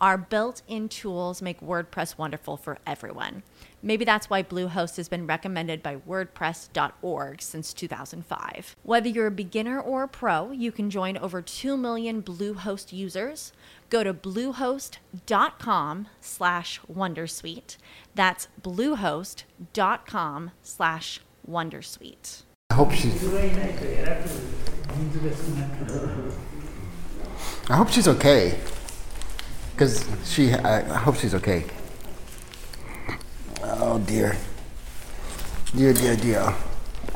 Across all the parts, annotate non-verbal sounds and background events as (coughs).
Our built in tools make WordPress wonderful for everyone. Maybe that's why Bluehost has been recommended by WordPress.org since 2005. Whether you're a beginner or a pro, you can join over 2 million Bluehost users. Go to bluehost.com slash Wondersuite. That's bluehost.com slash Wondersuite. I hope she's. I hope she's okay. Because she, I, I hope she's okay. Oh dear. Dear, dear, dear.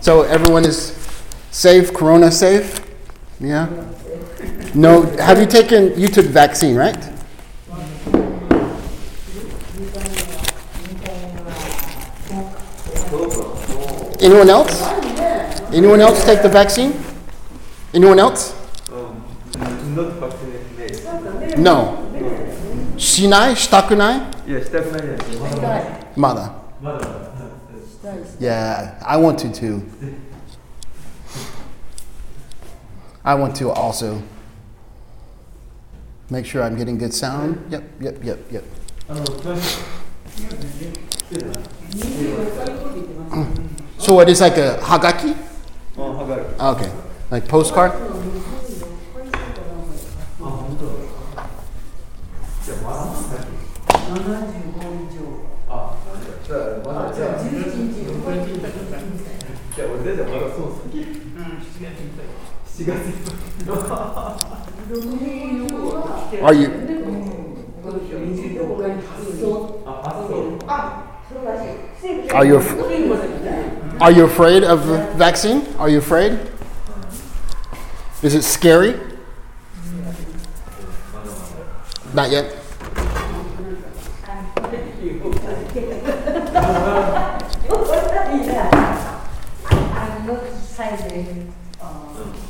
So everyone is safe, corona safe? Yeah? No, have you taken, you took vaccine, right? Anyone else? Anyone else take the vaccine? Anyone else? Um, not vaccinated. No. Shinai? Shitakunai? Yeah, shitakunai. Mother. Mother. Yeah, I want to too. I want to also. Make sure I'm getting good sound. Yep, yep, yep, yep. So what is like a hagaki. Oh, hagaki? Ah, okay, like postcard. あ、はがる。 Okay, like postcard. じゃあ俺出てまだそう先。7月。 Are you あ、そう。 are you af- are you afraid of the vaccine? Are you afraid? Is it scary? Not yet.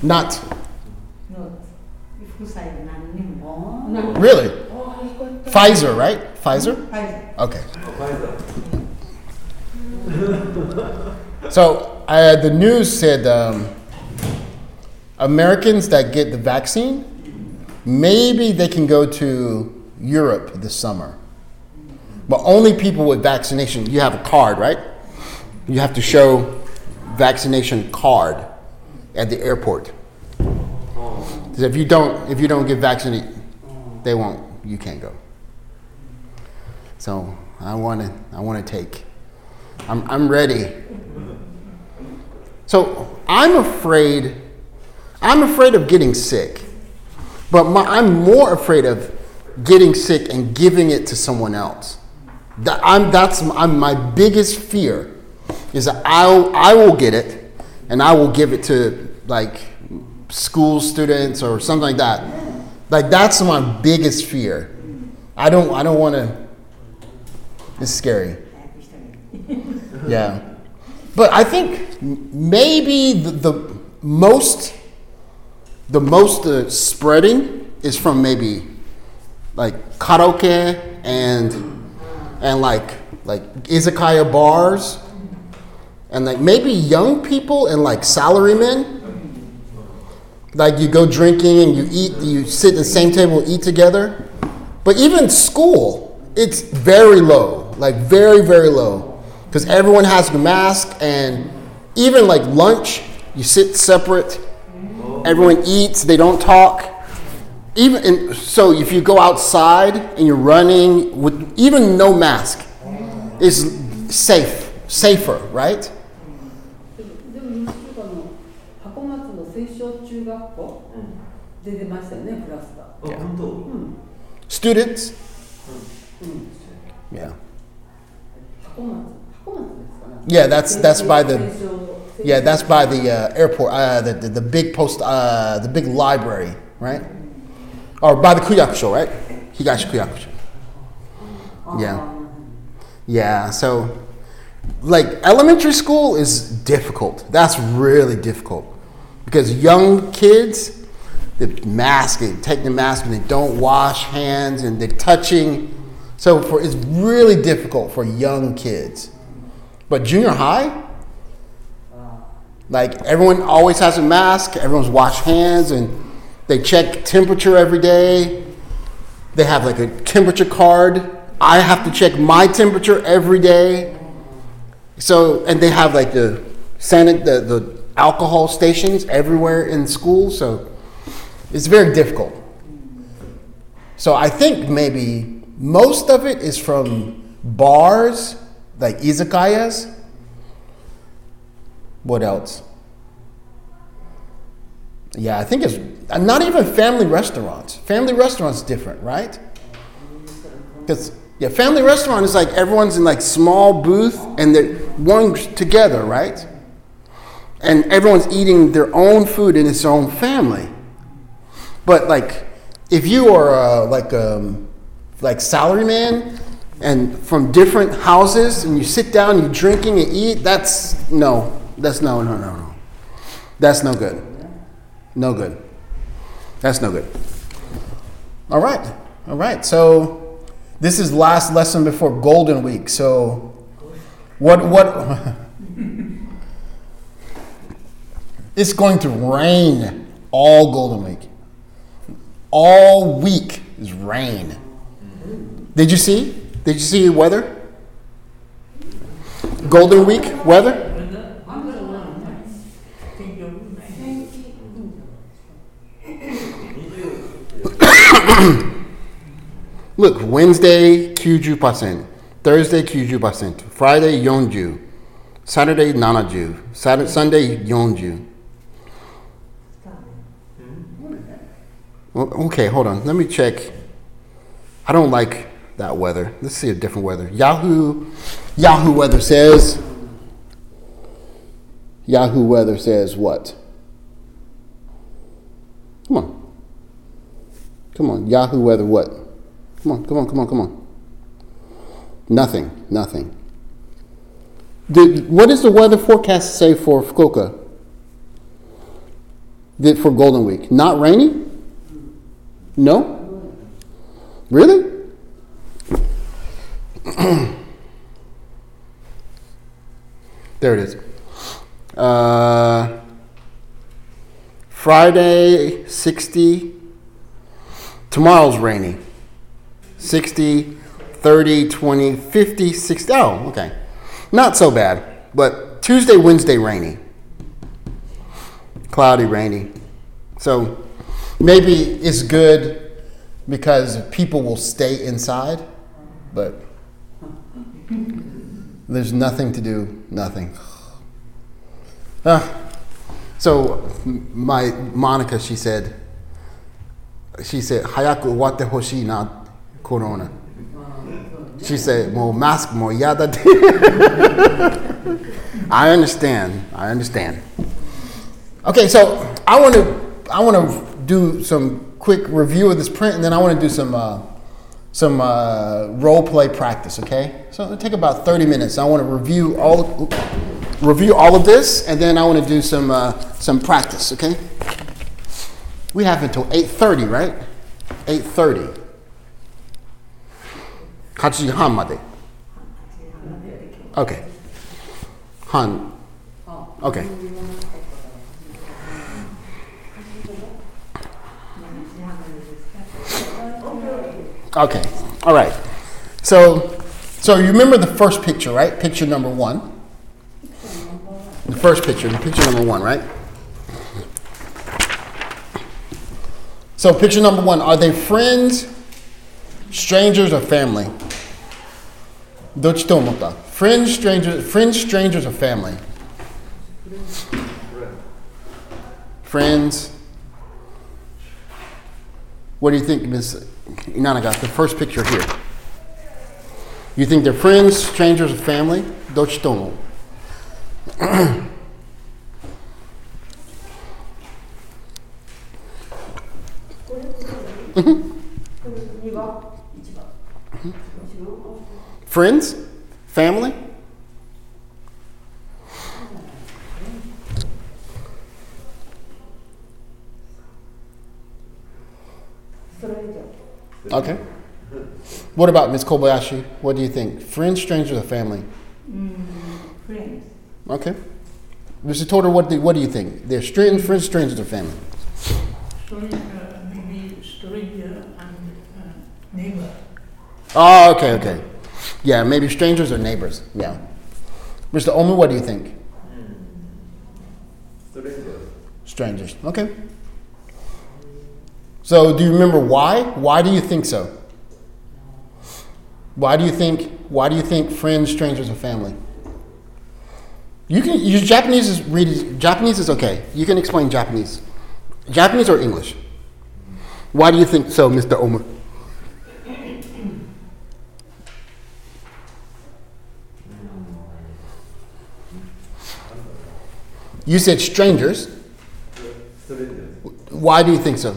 Not. Really? Pfizer, right? Pfizer? Pfizer. Okay. so uh, the news said um, Americans that get the vaccine maybe they can go to Europe this summer. But only people with vaccination. You have a card, right? You have to show vaccination card at the airport. 'Cause if you don't, if you don't get vaccinated, they won't. You can't go. So I want to. I want to take. I'm, I'm ready. So I'm afraid. I'm afraid of getting sick, but my, I'm more afraid of getting sick and giving it to someone else. That, I'm, that's I'm, my biggest fear is that I'll, I will get it and I will give it to like school students or something like that. Like that's my biggest fear. I don't I don't want to. It's scary. Yeah. But I think maybe the, the most the most uh, spreading is from maybe like karaoke and and like like izakaya bars and like maybe young people and like salarymen. Like you go drinking and you eat you sit at the same table eat together. But even school it's very low like very very low. Because everyone has a mask and even like lunch you sit separate everyone eats they don't talk even and so if you go outside and you're running with even no mask it's safe safer right でも西とかの箱松の水晶中学校で出ましたよね、クラスター。あ、本当。 students yeah 箱松箱松ですかね Yeah, that's that's by the 戦勝 yeah that's by the uh, airport, uh, the, the the big post, uh, the big library, right? Or by the Kuyakusho, right? Higashi Kuyakusho. Yeah. Yeah, so like elementary school is difficult. That's really difficult because young kids, they mask, they take the mask and they don't wash hands and they're touching. So for it's really difficult for young kids. But junior high, like everyone always has a mask, everyone's wash hands and they check temperature every day. They have like a temperature card. I have to check my temperature every day. So, and they have like the sanit- the, the alcohol stations everywhere in school. So, it's very difficult. So, I think maybe most of it is from bars, like izakayas. What else? Yeah, I think it's uh, not even family restaurants. Family restaurants different, right? Because yeah, family restaurant is like everyone's in like small booth and they're one together, right? And everyone's eating their own food in its own family. But like, if you are uh, like um, like salaryman and from different houses and you sit down, you drinking and eat, that's no, that's no, no, no, no, that's no good, no good, that's no good. All right, all right. So this is last lesson before Golden Week. So what what? (laughs) it's going to rain all Golden Week. All week is rain. Did you see? Did you see weather? Golden Week weather? (clears throat) Look, Wednesday 90%, Thursday 90%, Friday 40, Saturday 70, Saturday, Sunday 40. Hmm? Well, Okay, hold on. Let me check. I don't like that weather. Let's see a different weather. Yahoo Yahoo weather says Yahoo weather says what? Come on. Come on. Yahoo weather what? Come on, come on, come on, come on. Nothing, nothing. Did, what does the weather forecast say for Fukuoka? For Golden Week? Not rainy? No? Really? (clears throat) there it is. Uh, Friday, 60. Tomorrow's rainy. 60, 30, 20, 50, 60. Oh, okay. Not so bad. But Tuesday, Wednesday, rainy. Cloudy, rainy. So maybe it's good because people will stay inside, but there's nothing to do, nothing. Ah. so my Monica, she said, she said, Hayaku hoshi na corona. She said, Mo mask mo yada. (laughs) I understand. I understand. Okay, so I want to I want to do some quick review of this print, and then I want to do some uh, some uh, role play practice. Okay, so it'll take about thirty minutes. I want to review all review all of this, and then I want to do some uh, some practice. Okay. we have until eight thirty, right? Eight thirty. 8時半まで。Okay. 半。Okay. Okay. All right. So, so you remember the first picture, right? Picture number one. The first picture, the picture number one, right? So, picture number one are they friends, strangers, or family? Do que tu monta? Friends, strangers, friends, strangers, or family? Friends. What do you think, Miss Inanna got the first picture here? You think they're friends, strangers, or family? Do que tu Friends? Family? Okay. What about Ms. Kobayashi? What do you think? Friends, strangers, or family? Mm, friends. Okay. Mr. Toter, what do, what do you think? They're friends, friends, strangers, or family? Neighbor. Oh, okay, okay. Yeah, maybe strangers or neighbors. Yeah. Mr. Omer, what do you think? Hmm. Strangers. Strangers. Okay. So, do you remember why? Why do you think so? Why do you think? Why do you think friends, strangers, or family? You can use Japanese is read Japanese is okay. You can explain Japanese, Japanese or English. Why do you think so, Mr. Omer? You said strangers. Why do you think so?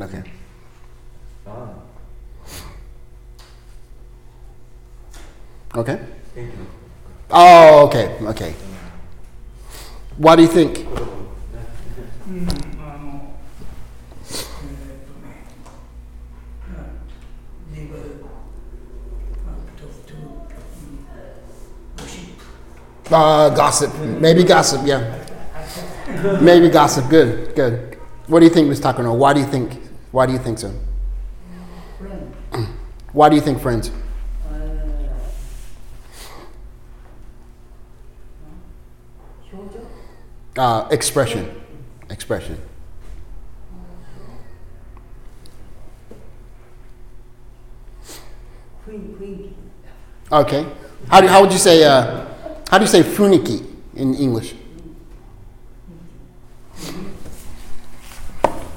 Okay. Okay. Oh, okay, okay. Why do you think? Hmm. Uh, gossip. Maybe gossip, yeah. Maybe gossip. Good, good. What do you think, Ms. Takano? Why do you think why do you think so? Friend. (clears throat) Why do you think friends? Uh, expression. Expression. Okay. How, do, how would you say uh, how do you say funiki in English?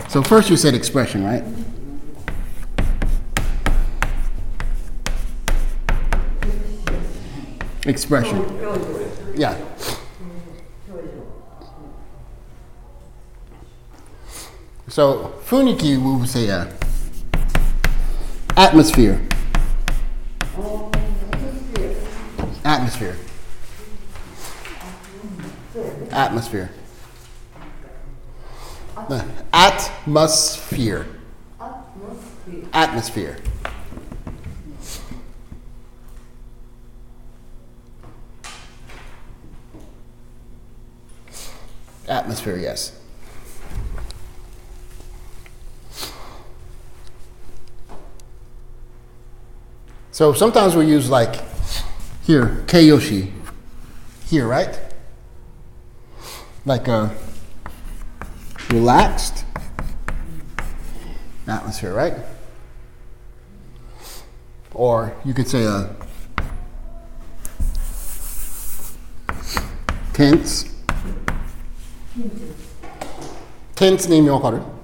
So first you said expression, right? Expression. Yeah. So funiki, we would say uh, atmosphere. Atmosphere. Atmosphere. Atmosphere. Atmosphere. Atmosphere. Atmosphere, yes. So sometimes we use like here, Kayoshi, Here, right? like a relaxed atmosphere, right? Or you could say a tense. Tense name your all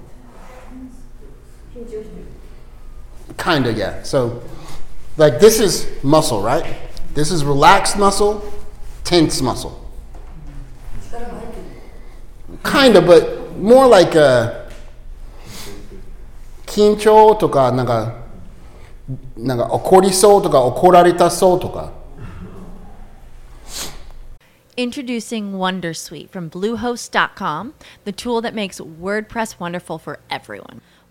Kinda, yeah. So, like this is muscle, right? This is relaxed muscle, tense muscle 力が入ってる Kinda, but more like uh, 緊張とかなんかなんか怒りそうとか怒られたそうとか Introducing Wondersuite from Bluehost.com, the tool that makes WordPress wonderful for everyone.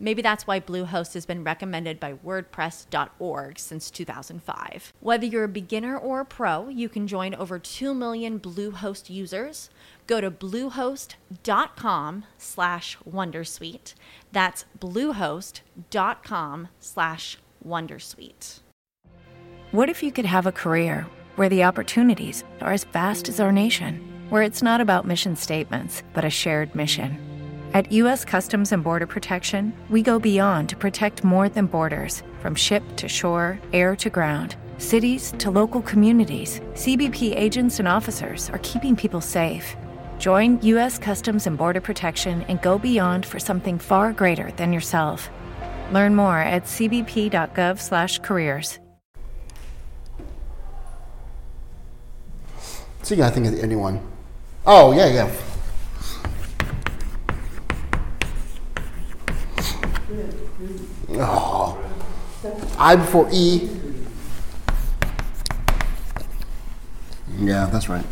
Maybe that's why Bluehost has been recommended by WordPress.org since 2005. Whether you're a beginner or a pro, you can join over 2 million Bluehost users. Go to bluehost.com slash Wondersuite. That's bluehost.com slash Wondersuite. What if you could have a career where the opportunities are as vast as our nation, where it's not about mission statements, but a shared mission? At U.S. Customs and Border Protection, we go beyond to protect more than borders from ship to shore, air to ground. Cities to local communities, CBP agents and officers are keeping people safe. Join U.S. Customs and Border Protection and go beyond for something far greater than yourself. Learn more at cbp.gov/careers. See, I think anyone. Oh yeah, yeah. Oh, I before E. Yeah, that's right.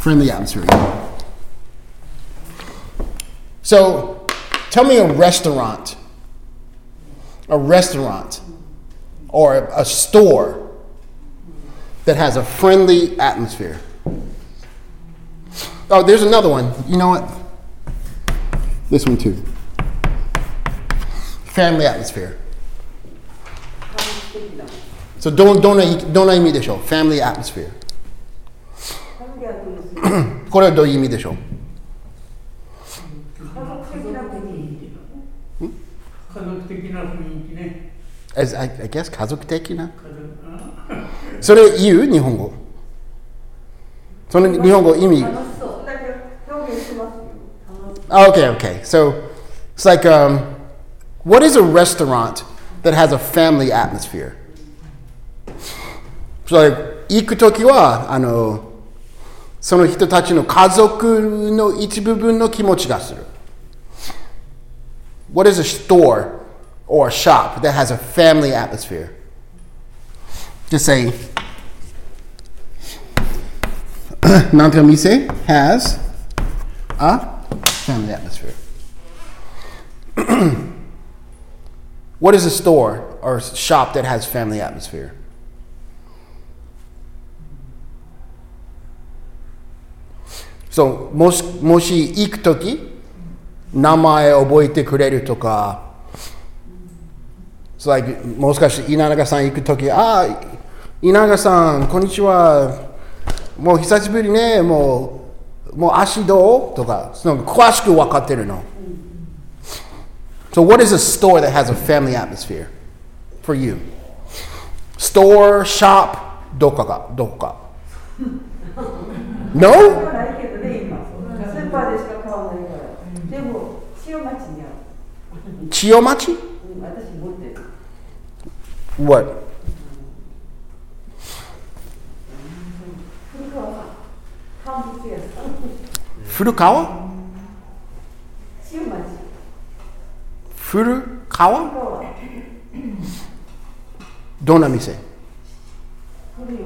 Friendly atmosphere. So, tell me a restaurant, a restaurant, or a store that has a friendly atmosphere. Oh, there's another one. You know what? This one too. Family atmosphere. So don't don't どんな意味でしょう Family atmosphere. これはどういう意味でしょう家族的な雰囲気ね。As I, I guess 家族的なそれ言う日本語その日本語意味 Okay, okay. So it's like, um, what is a restaurant that has a family atmosphere? So like, 行くときは、あの、その人たちの家族の一部分の気持ちがする。What is a store or a shop that has a family atmosphere? Just say, (clears throat) なんていう店 has a family atmosphere. what is a store or shop that has family atmosphere? So, もしもし行くとき、名前覚えてくれるとか、so like, もしかして稲永さん行くとき、ああ、稲永さん、こんにちは。もう久しぶりね、もう、もう足どうとか、その詳しく分かってるの。So, what is a store that has a family atmosphere for you? Store, shop, どこか、どこか。い No? はないけ 古川古川どんな店？古い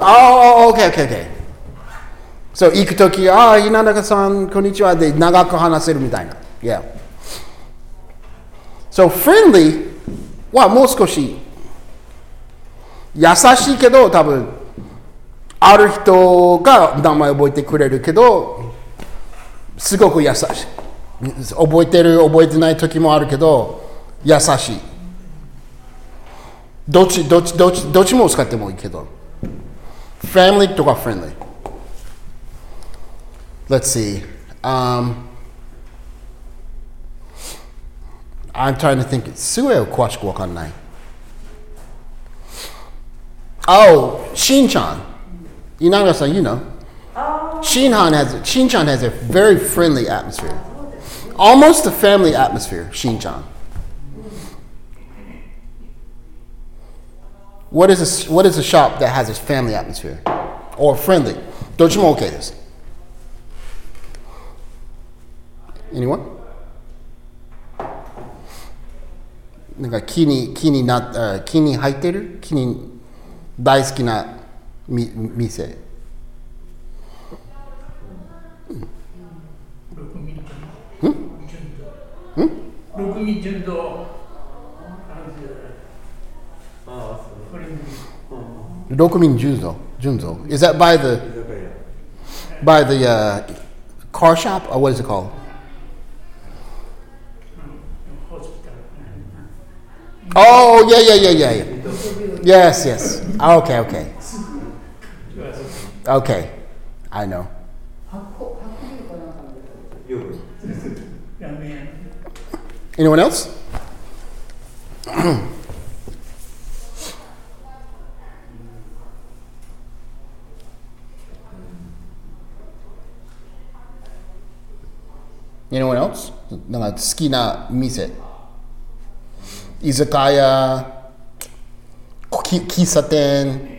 ああ、OK、OK、ケー。そう、行くとあ、ああ、稲中さん、こんにちは。で、長く話せるみたいな。Yeah. So, friendly はもう少し優しいけど、多分ある人が名前覚えてくれるけど、すごく優しい。覚えてる、覚えてない時もあるけど、優しい。どっち、どっち、どっち、どっちも使ってもいいけど。Family とか friendly. Let's see. Um, I'm trying to think. Sueo kwashik wa kannai. Oh, Shinchan. saying you know. Oh. Shinhan has Shinchan has a very friendly atmosphere. Almost a family atmosphere, Shinchan. What is a, what is a shop that has a family atmosphere? Or friendly? Don't you okay this? Anyone? なんか木に木になあ木に入ってる？木に大好きなみ店。うん？六味純度。六民純蔵純蔵 Is that by the by the uh, car shop? Or what is it called? Oh yeah yeah yeah yeah yeah. Yes yes. Okay okay 違う okay. I know. 発酵発酵ビルかなんかのよくラーメン屋。 Anyone else? Anyone else? なんか好きな店。 izakaya, kisaten.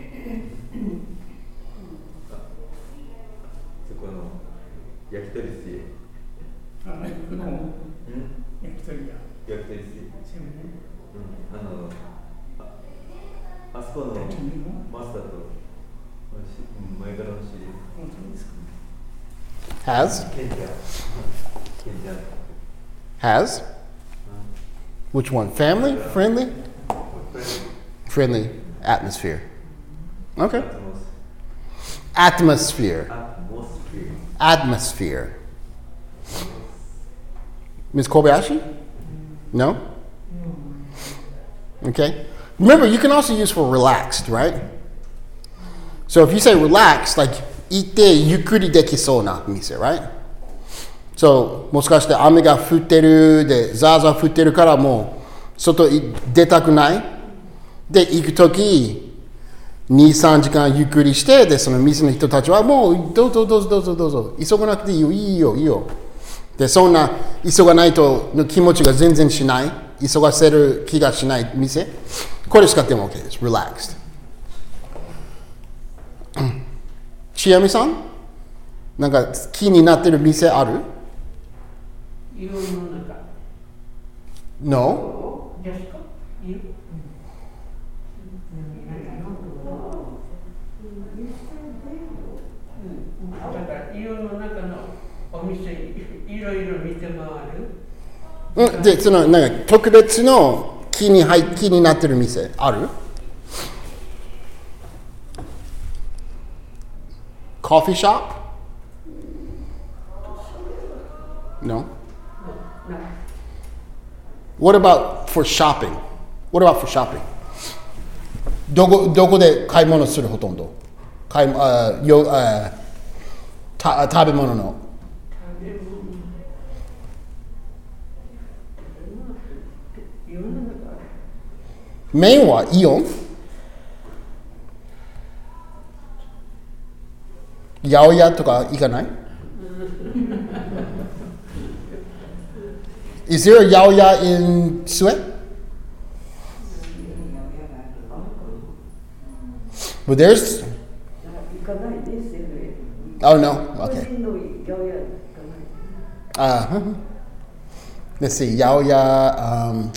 Has? Has? Which one? Family? Friendly? Friendly atmosphere. Okay. Atmosphere. Atmosphere. Ms. Kobayashi? No? Okay. Remember, you can also use for relaxed, right? So if you say relaxed, like, ite yukuri dekiso na mise, right? そう,もしかして雨が降ってるでザーザー降ってるからもう外い出たくない？で行くとき23時間ゆっくりしてでその店の人たちはもうどうぞどうぞどうぞどうぞ急がなくていいよいいよいいよ。でそんな急がないとの気持ちが全然しない。急がせる気がしない店。これ使っても OK です。Relaxed ちやみさん？なんか気になってる店ある？世の中。No？う？ん。でそのなんか特別の気に入気になってる店ある？コーヒーショップ ?No? What about for shopping? What about for shopping? どこどこで買い物するほとんど？買いあよあた食べ物のメインはイオン？八百屋とか行かない？Is there a Yaya in Sue? But there's. Oh no. Okay. Uh huh. Let's see. Yaya. Um,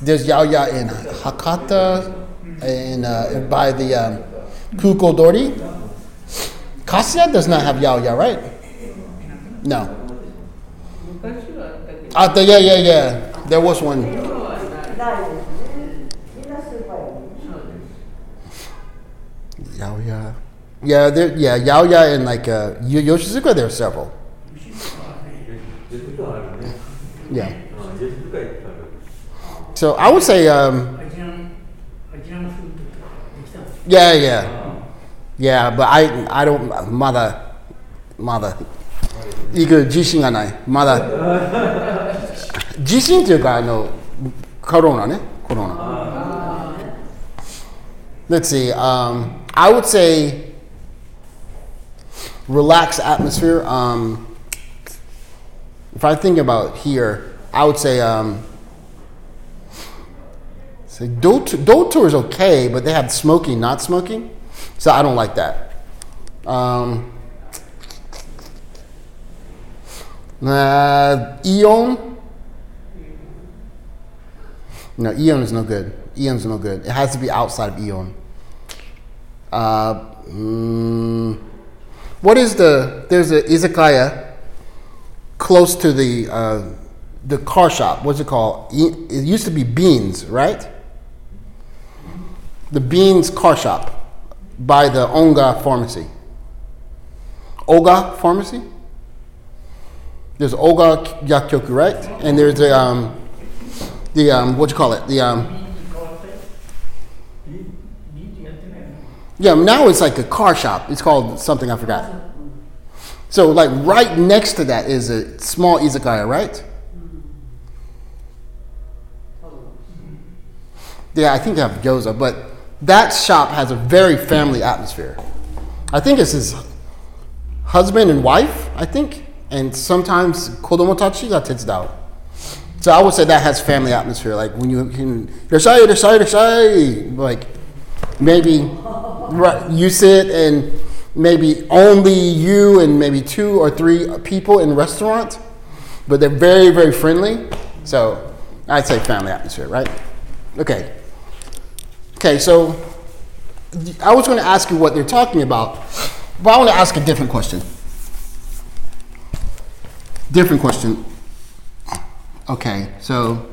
there's Yaya in Hakata, and uh, by the um, Kukodori. Kasia does not have Yaya, right? No. Ah, After, yeah, yeah, yeah. There was one. Yaoya. Yeah, there, yeah, Yaoya and like uh, Yoshizuka, there are several. Yeah. So I would say. Um, yeah, yeah. Yeah, but I, I don't. Mother. Mother. 行く自信がない。まだ、自信というか、あの、コロナね、コロナ。Let's see, um, I would say relaxed atmosphere. Um, if I think about here, I would say, um, so door, t- door tour is okay, but they have smoking, not smoking. So I don't like that. Um, uh, Aeon, No, Aeon is no good. Aeon's no good. It has to be outside of Eon. Uh, mm, what is the? There's a izakaya close to the uh, the car shop. What's it called? It used to be Beans, right? The Beans car shop by the Onga Pharmacy. Oga Pharmacy there's Oga Yakkyoku, right? And there's the um, the um, what you call it? The um, yeah. Now it's like a car shop. It's called something I forgot. So like right next to that is a small izakaya, right? Yeah, I think they have gyoza, but that shop has a very family atmosphere. I think it's his husband and wife. I think and sometimes kodomotachi ga tetsudau. So I would say that has family atmosphere. Like when you can, "Irashai, irashai, irashai," like maybe right, you sit and maybe only you and maybe two or three people in restaurant, but they're very, very friendly. So I'd say family atmosphere, right? Okay. Okay, so I was going to ask you what they're talking about, but I want to ask a different question different question. Okay, so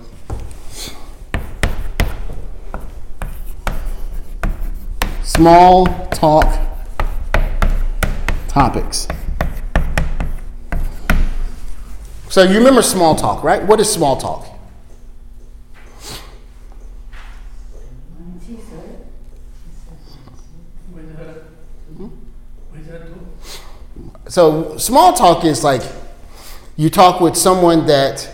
small talk topics. So you remember small talk, right? What is small talk? So small talk is like you talk with someone that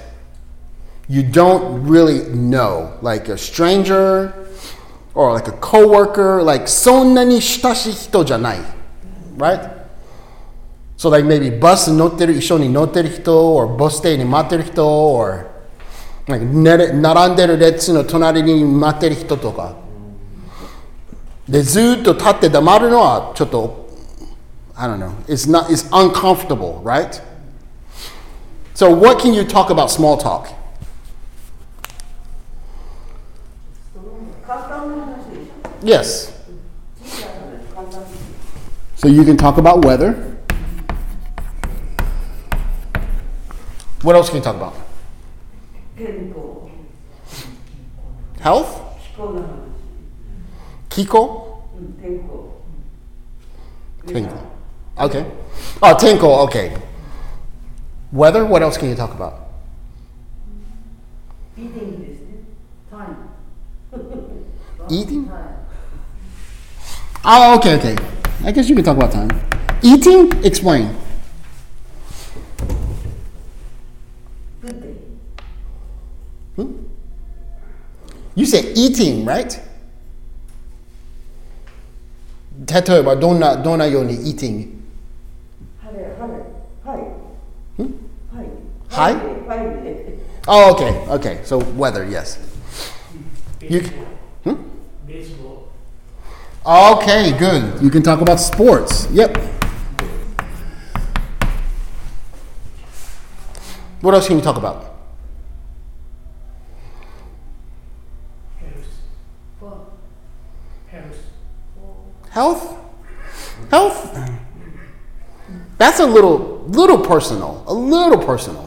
you don't really know, like a stranger or like a coworker, like そんなに親しい人じゃない right? So like maybe bus に乗ってる一緒に乗ってる人 or バス停に待ってる人 or like ねれ並んでる列の隣に待ってる人とかでずーっと立って黙るのはちょっと I don't know. It's not. It's uncomfortable, right? so, what can you talk about small talk? Yes. So, you can talk about weather. What else can you talk about? Health? Kiko? Tenko. Okay. Oh, Tenko, okay. Weather. What else can you talk about? ビーティングですねタイム (laughs) Eating. は Oh, okay, okay. I guess you can talk about time. Eating. Explain. いグッデイ You said eating, right? 例えばどんなどんなように eating 晴れ晴れはいはいはい Hi. Oh, okay, okay. So weather, yes. You, hmm? Baseball. Okay, good. You can talk about sports. Yep. What else can we talk about? Health? Health? That's a little little personal. A little personal.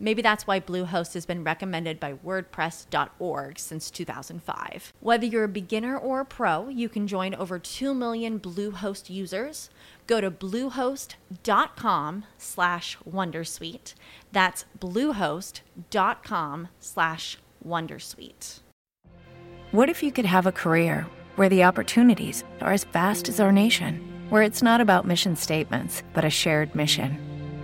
Maybe that's why Bluehost has been recommended by WordPress.org since 2005. Whether you're a beginner or a pro, you can join over 2 million Bluehost users. Go to bluehost.com slash wondersuite. That's bluehost.com slash wondersuite. What if you could have a career where the opportunities are as vast as our nation, where it's not about mission statements, but a shared mission?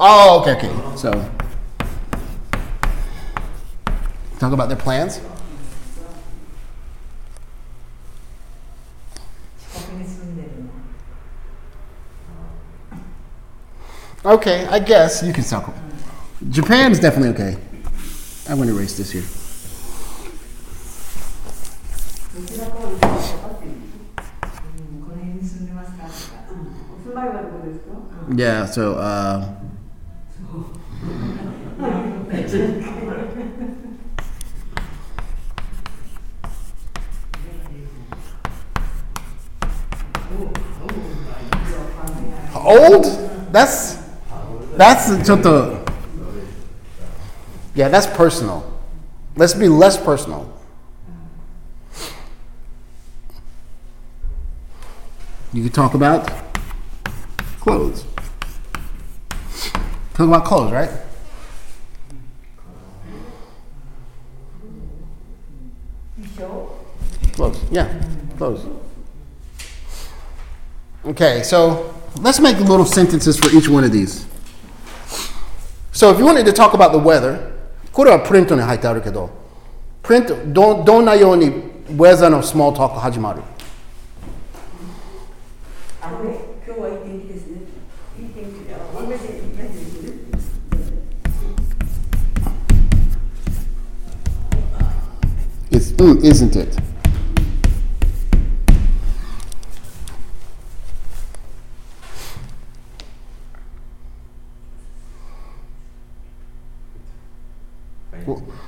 Oh, okay, okay. So, talk about their plans. Okay, I guess you can suckle. Japan's definitely okay. I'm going to erase this here. Yeah, so uh, old? That's that's just a yeah. That's personal. Let's be less personal. You could talk about clothes. Talk about clothes, right? Clothes. Yeah, clothes. Okay, so let's make little sentences for each one of these. So if you wanted to talk about the weather, これはプリントに入ってあるけど、プリントどどんなようにウェザーのスモールトーク始まるあ Ooh, isn't it?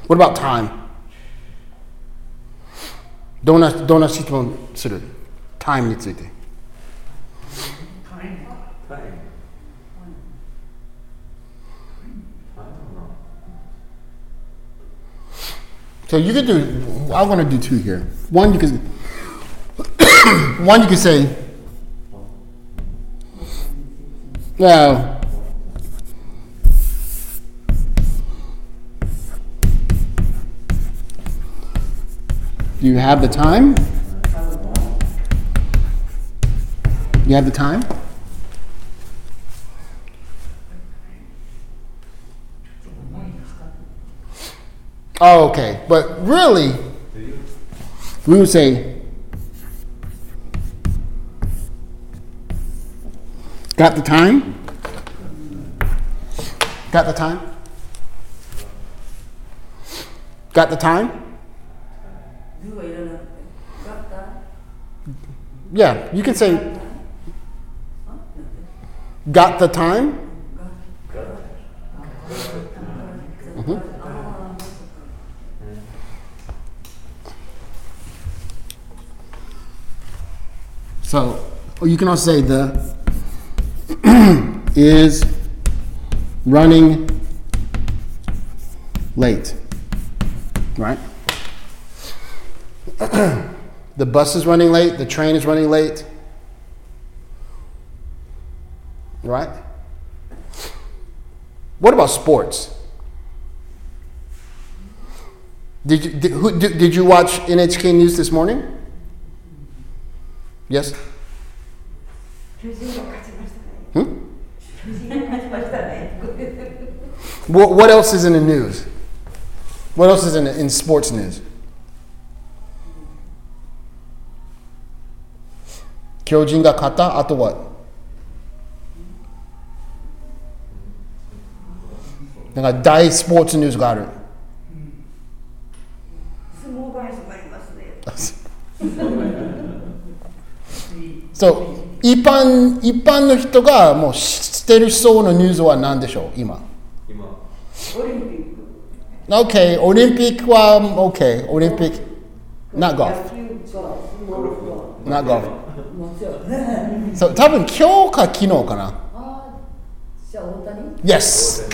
What about time? Don't, ask, don't, don't, don't, don't, don't, So you could do. I want to do two here. One you can. (coughs) one you can say. No. Do you have the time? You have the time? Oh, okay. But really, we would say, Got the time? Got the time? Got the time? Yeah, you can say, Got the time? So, or you can also say the (clears throat) is running late, right? (clears throat) the bus is running late, the train is running late, right? What about sports? Did you, did, who, did, did you watch NHK News this morning? Yes? Hmm? what, what else is in the news? What else is in, the, in sports news? Kyojin ga kata, after what? Like a sports news got it. (laughs) そう、一般、一般の人がもう知ってるそうなニュースは何でしょう、今？今オリンピック。OK、オリンピックは OK、オリンピック。not 野 golf。not golf。そう、多分今日か昨日かな。じゃあ大谷 Yes.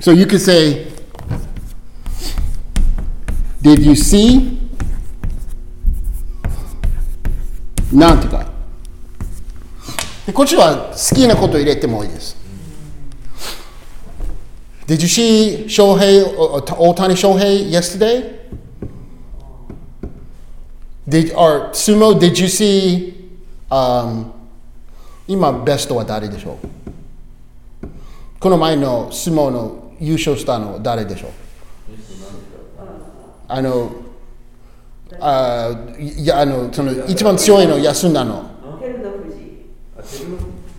So you could say, Did you see? なんとか。でこっちは好きなこと入れてもいいです。Did you see Shohei, Otani Shohei yesterday? Did, or Sumo, did you see um, 今ベストは誰でしょうこの前の相撲の優勝したの誰でしょうあのあいやあのその一番強いの安田の。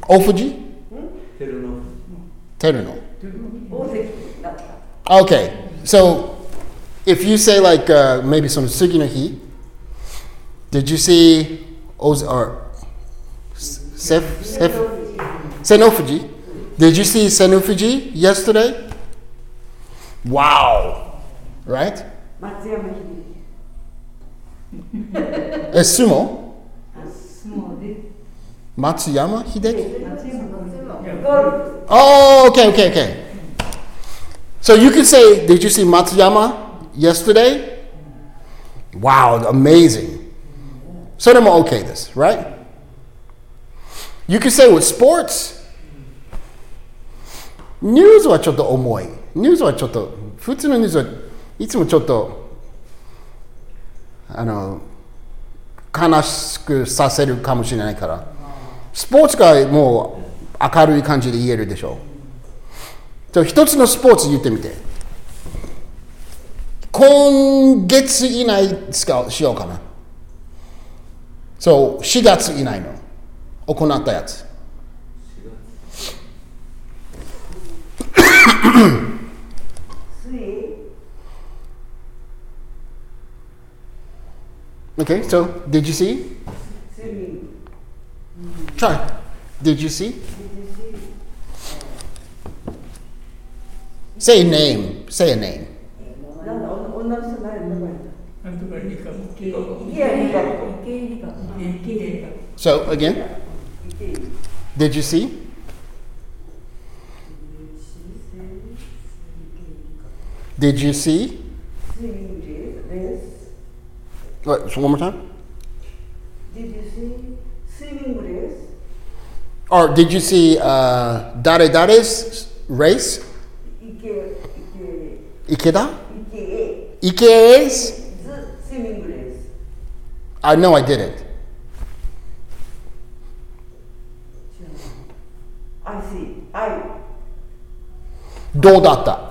大藤？照ノ Okay, so if you say like uh, maybe some sugi no did you see Oz or Did you see Terunofuji yesterday? Wow, right? Esumo. Matsuyama Hideki? Oh, okay, okay, okay. So you could say, Did you see Matsuyama yesterday? Wow, amazing. So then we'll okay this, right? You could say with sports, News はちょっと重い。News はちょっと、普通のニュースはいつもちょっとあの、悲しくさせるかもしれないから。スポーツがもう明るい感じで言えるでしょう。一つのスポーツ言ってみて。今月以内使うしようかな。そう、4月以内の行ったやつ。Okay, so did you see? Try. Did you see? Say a name. Say a name. So again, did you see? Did you see? Wait, one more time. Did you see singing race? Or did you see uh, Dare Dare's race? Ike, Ike. Ikeda? Ike. Ike's? The singing race. I know I didn't. I see. I. Do that.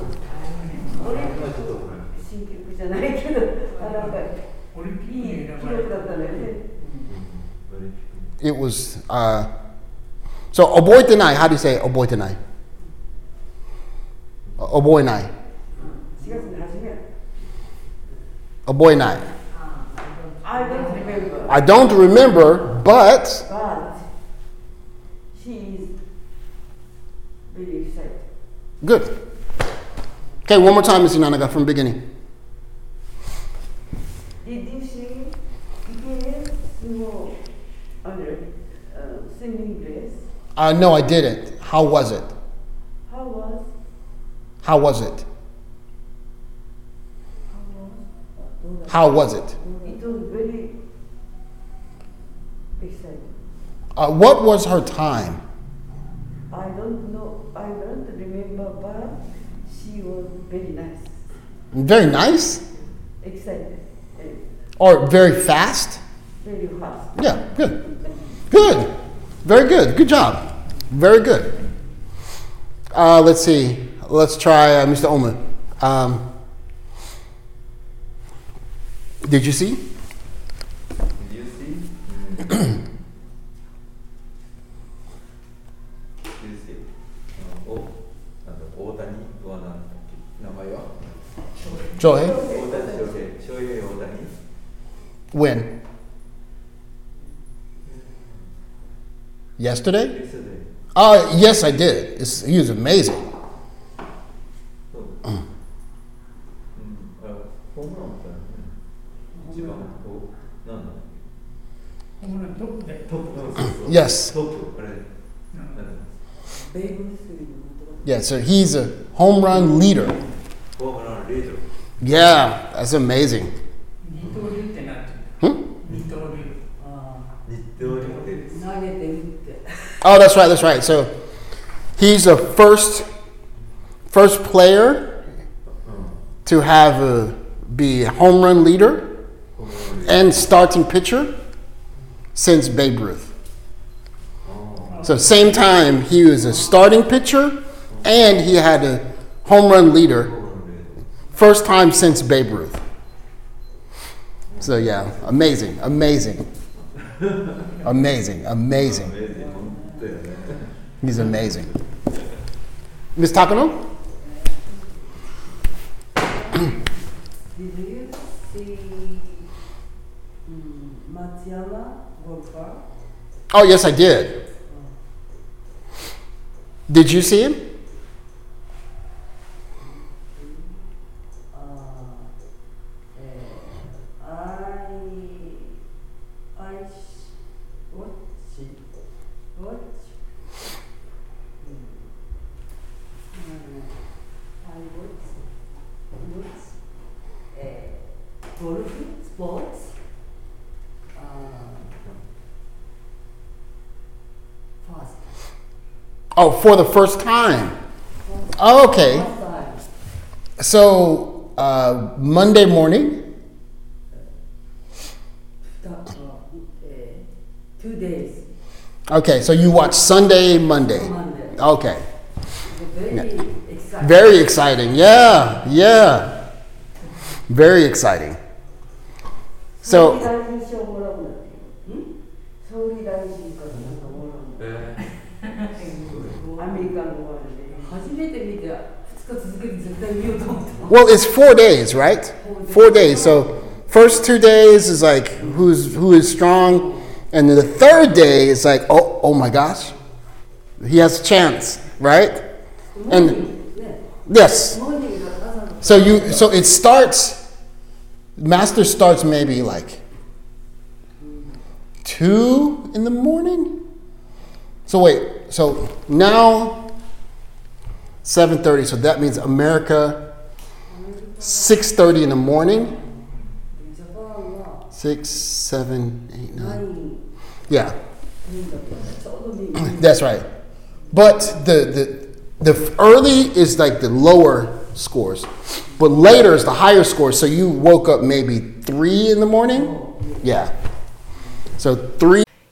(laughs) オリンピック新記録じゃないけど、あなんかオリンピいいックに記選ばれた録だったのよね。 It was uh so 覚えてない How do you say 覚えてない覚えない4月に始める。覚えない I don't remember. I don't remember but But she is very excited. good Okay one more time Mr. Nanaga from beginning Did you see Ike under uh? Uh no I didn't How was it? How was How was it? How was it? it was very exciting. Uh, what was her time? I don't know, I don't remember, but she was very nice, Very nice excited, or very fast? very fast. Yeah, good. Good. Very good. Good job. Very good. Uh, let's see. Let's try uh, Mr. Oman. Um, did you see? Joy. When? Yesterday? Uh, yes, I did. It's, he was amazing. Yes. Yeah, so he's a home run leader. Yeah, that's amazing. Hmm? Oh, that's right, that's right. So he's the first first player to have uh, a, be home run leader and starting pitcher since Babe Ruth. So same time he was a starting pitcher and he had a home run leader First time since Babe Ruth. So, yeah, amazing, amazing. amazing, amazing. He's amazing. Ms. Takano? Did you see um, Oh, yes, I did. Did you see him? Oh, for the first time. Oh, okay. So uh, Monday morning. Two days. Okay, so you watch Sunday, Monday. Monday. Okay. Very exciting. Very exciting. Yeah, yeah. Very exciting. So well, it's four days, right? Four days. So first two days is like who's who is strong, and the third day is like oh oh my gosh, he has a chance, right? And yes. So you so it starts. Master starts maybe like two in the morning. So wait, so now 7.30 so that means america 6.30 in the morning. 6 7 8 9 yeah. (clears throat) That's right. But the, the the early is like the lower scores but later is the higher score so you woke up maybe 3 in the morning? Yeah. So 3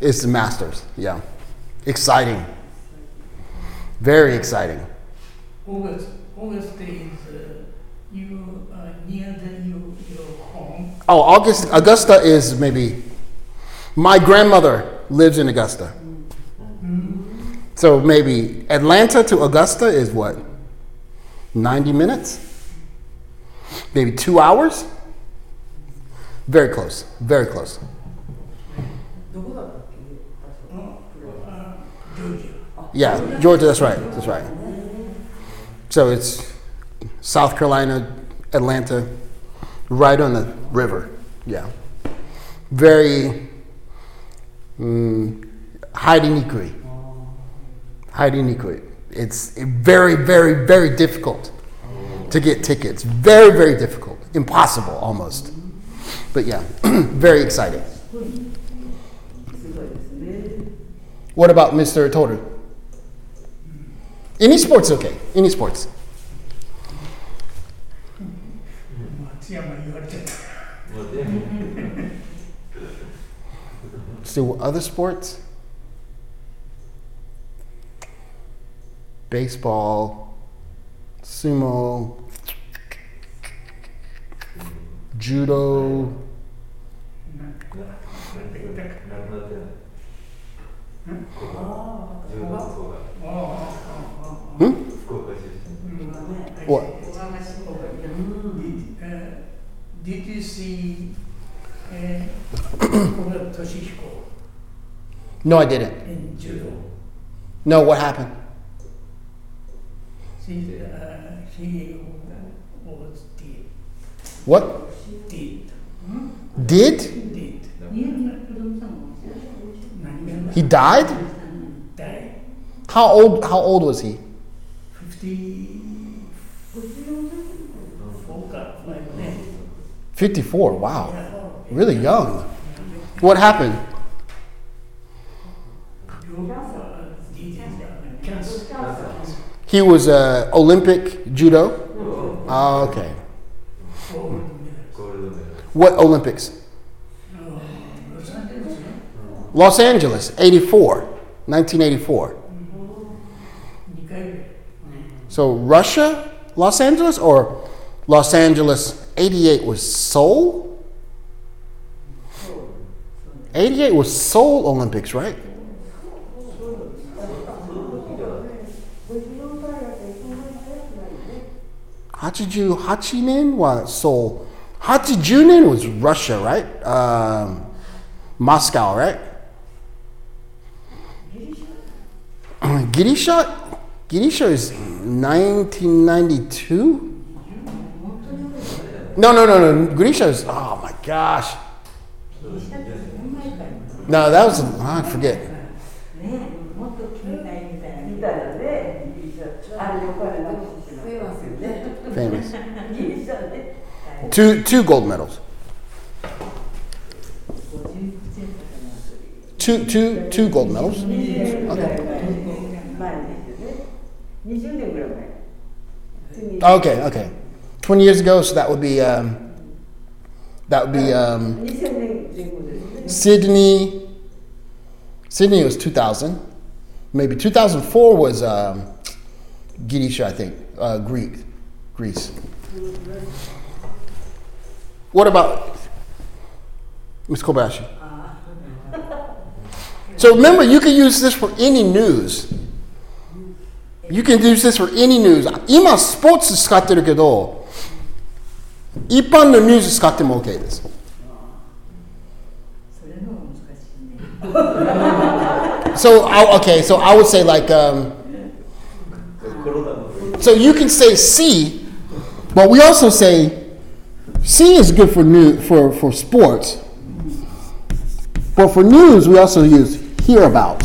It's the Masters. Yeah, exciting. Very exciting. August, August is uh, you uh, near the you, your home. Oh, August, Augusta is maybe. My grandmother lives in Augusta. So maybe Atlanta to Augusta is what? 90 minutes? Maybe two hours? Very close. Very close. Yeah, Georgia, that's right. That's right. So it's South Carolina, Atlanta, right on the river. Yeah. Very mm, Heidi It's very, very, very difficult to get tickets. Very, very difficult. Impossible almost. But yeah, (clears throat) very exciting. What about Mr. Toru? In esports, okay. In esports. (laughs) So other sports? Baseball, sumo, judo. なくなってない福岡自分の福岡 Hmm? 福岡出身 What? Did, uh, did you see uh, Koga Toshihiko No, I didn't. in judo? No, what happened? She, uh, he was did, What? did, Did? did. He died? How old how old was he? 50 54. Wow. Really young. What happened? He was a Olympic judo. Oh, okay. What Olympics? Los Angeles, 84, 1984. So Russia, Los Angeles, or Los Angeles, 88 was Seoul? 88 was Seoul Olympics, right? Hachiju Hachinin was Seoul. Hachijunin was Russia, right? Um, Moscow, right? (clears throat) Girisha, Girisha is 1992. No, no, no, no. Girisha is oh my gosh. No, that was oh, I forget. Famous. Two two gold medals. two, two, two gold medals. Okay. okay, okay. 20 years ago, so that would be, um, that would be um, Sydney. Sydney was 2000. Maybe 2004 was um, Gidisha, I think, uh, Greek, Greece. What about Ms. Kobayashi? So remember, you can use this for any news. You can use this for any news. 今スポーツ使ってるけど、一般のニュース使っても OK です。それの方が難しいね So I, okay, so I would say like um, コロナの so you can say C, but we also say C is good for new for for sports. But for news, we also use hear about.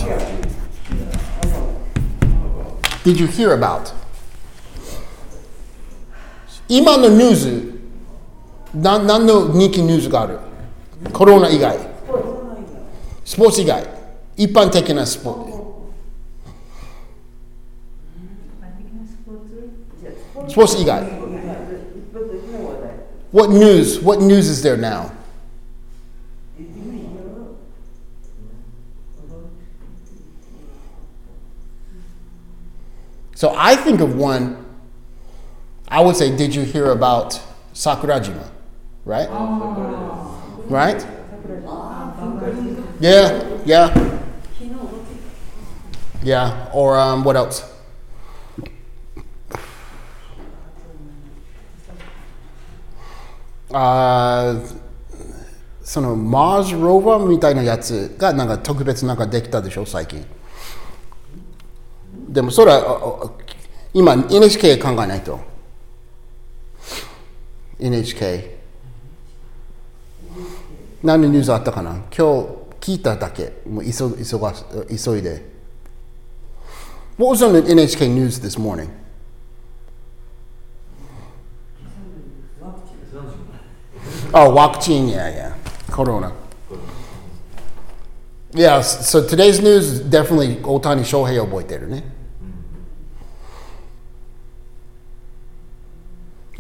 Did you hear about? 今のニュース、な何の人気ニュースがあるコロナ以外。スポーツ以外。一般的なスポーツ。スポーツ以外。What news? What news is there now? So I think of one. I would say, did you hear about Sakurajima? Right? Right? Yeah, yeah. Yeah, or um, what else? Uh, その Mars Rover みたいなやつがなんか特別なんかできたでしょ最近 でもそれは今 NHK 考えないと NHK 何のニュースあったかな今日聞いただけもう急急が急いで What was on the NHK news this morning? Oh, vaccine, yeah, yeah. Corona. Yeah, so today's news is definitely Otani Shohei 覚えてるね。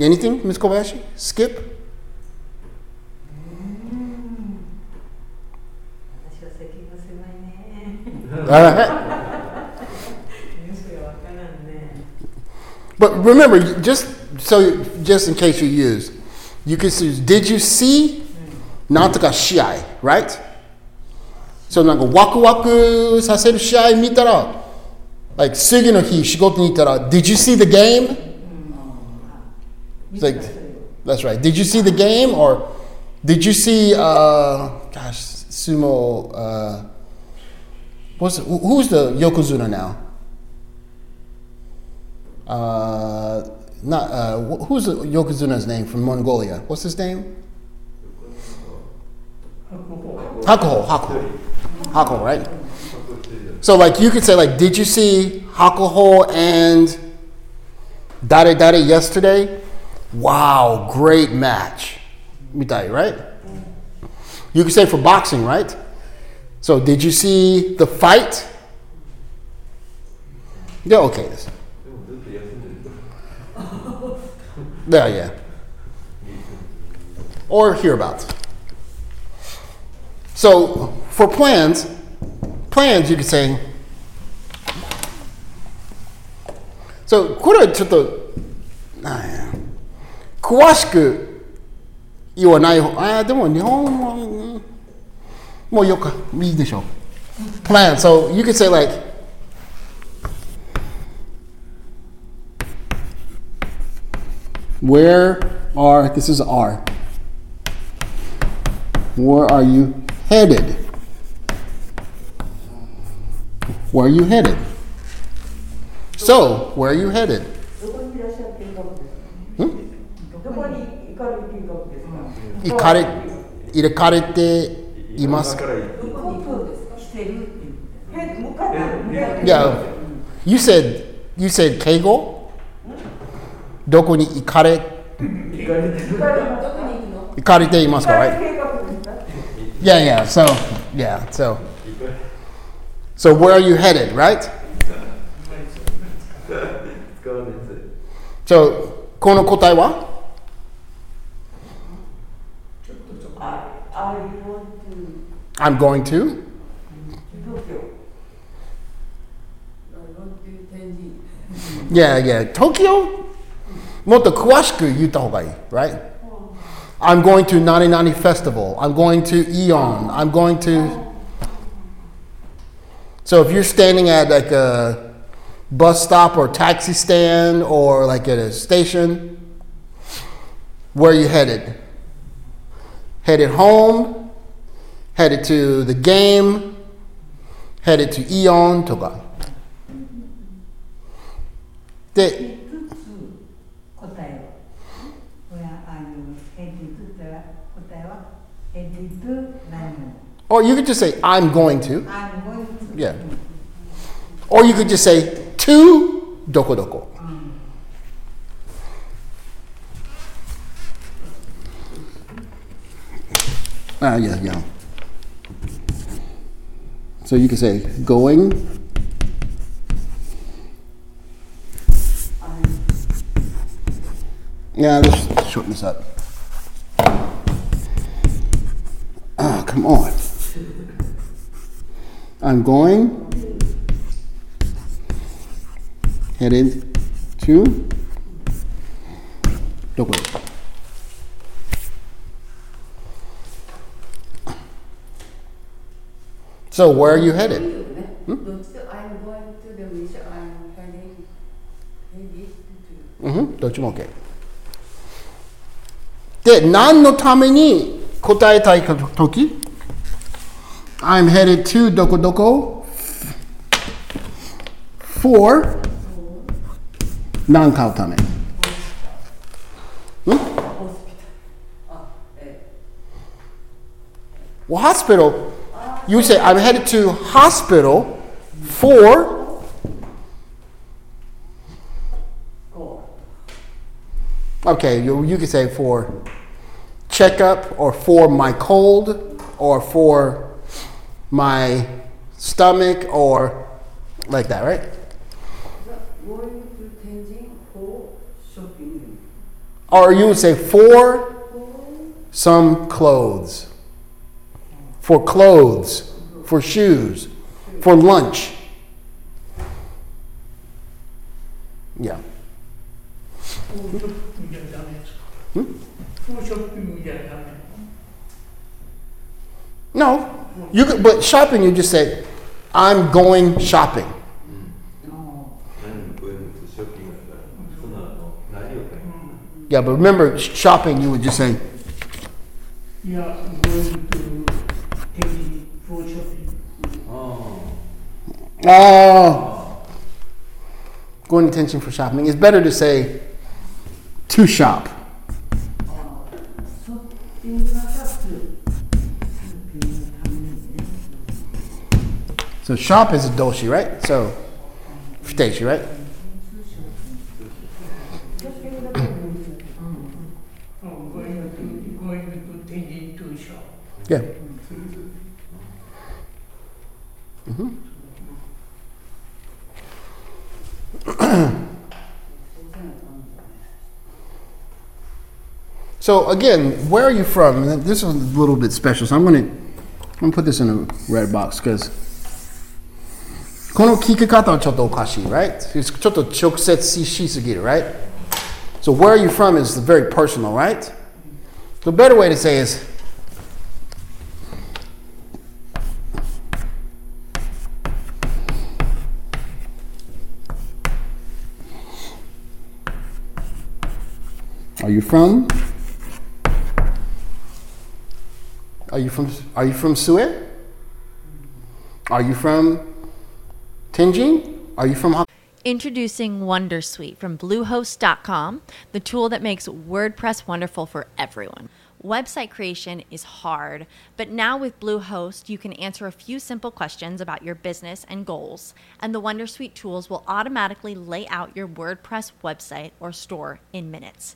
Anything, Ms. Kobayashi? Skip? but remember, just so just in case you use, you can use did you see Nataka Shiai, right? So like waku waku saseru shiai mitara. Like sugi no hi shigoto ni did you see the game? It's like, that's right. Did you see the game or did you see? Uh, gosh, sumo. Uh, what's who- who's the yokozuna now? Uh, not uh, who's the yokozuna's name from Mongolia? What's his name? Hakuho. Hakuho. Hakuho, right? So like you could say like, did you see Hakuho and Dare Dare yesterday? Wow, great match. Mitai, right? You could say for boxing, right? So did you see the fight? Yeah, okay. です。でもずっと休んでる Yeah, yeah. Or hereabouts. So for plans, plans you could say. So これはちょっとなんや 詳しく言わない方あーでも日本語うんもうよかいいでしょ Plan. So you could say like Where are, this is R. Where are you headed? Where are you headed? So, where are you headed? どこにいらっしゃる計画ですか Hmm? どこに行かれてい行かれ入れかれていますかいや、You said, you said 敬語どこに行かれ行かれていますか right? Yeah, yeah, so, yeah, so. So where are you headed, right? So, この答えは I'm going to. Yeah, yeah. Tokyo? More yuta right? right? I'm going to Nani Nani Festival. I'm going to Aeon. I'm going to. So if you're standing at like a bus stop or taxi stand or like at a station, where are you headed? Headed home, headed to the game, headed to Aeon とか。で、Or you could just say, I'm going to. I'm going to. Yeah. Or you could just say, to doko doko. Ah, yeah, yeah. So you can say, going. Yeah, let's shorten this up. Ah, come on. I'm going headed to どこ So where are you headed? ね、どっちと I'm going to でもいいし I'm heading headed to うん、どっちも OK。で、何のために答えたいとき ?I'm headed to どこどこ for 何買うためん Well, hospital, you say, I'm headed to hospital for Okay, you, you could say for checkup or for my cold or for my stomach or like that, right? Or you would say for some clothes for clothes, for shoes, for lunch. Yeah. Hmm? No, you could, but shopping. You just say, "I'm going shopping." Yeah, but remember shopping. You would just say. Yeah, I'm going to Oh. Going intention for shopping. It's better to say to shop. So shop is a doshi, right? So futeshi, right? (coughs) yeah. (clears throat) So again, where are you from? And This is a little bit special, so I'm gonna I'm gonna put this in a red box because この聞き方はちょっとおかしい right? It's ちょっと直接しすぎる right? So where are you from is very personal, right? The better way to say is Are you from? Are you from Are you from Sue? Are you from Tenjin? Are you from Introducing Wondersuite from Bluehost.com, the tool that makes WordPress wonderful for everyone. Website creation is hard, but now with Bluehost, you can answer a few simple questions about your business and goals, and the Wondersuite tools will automatically lay out your WordPress website or store in minutes.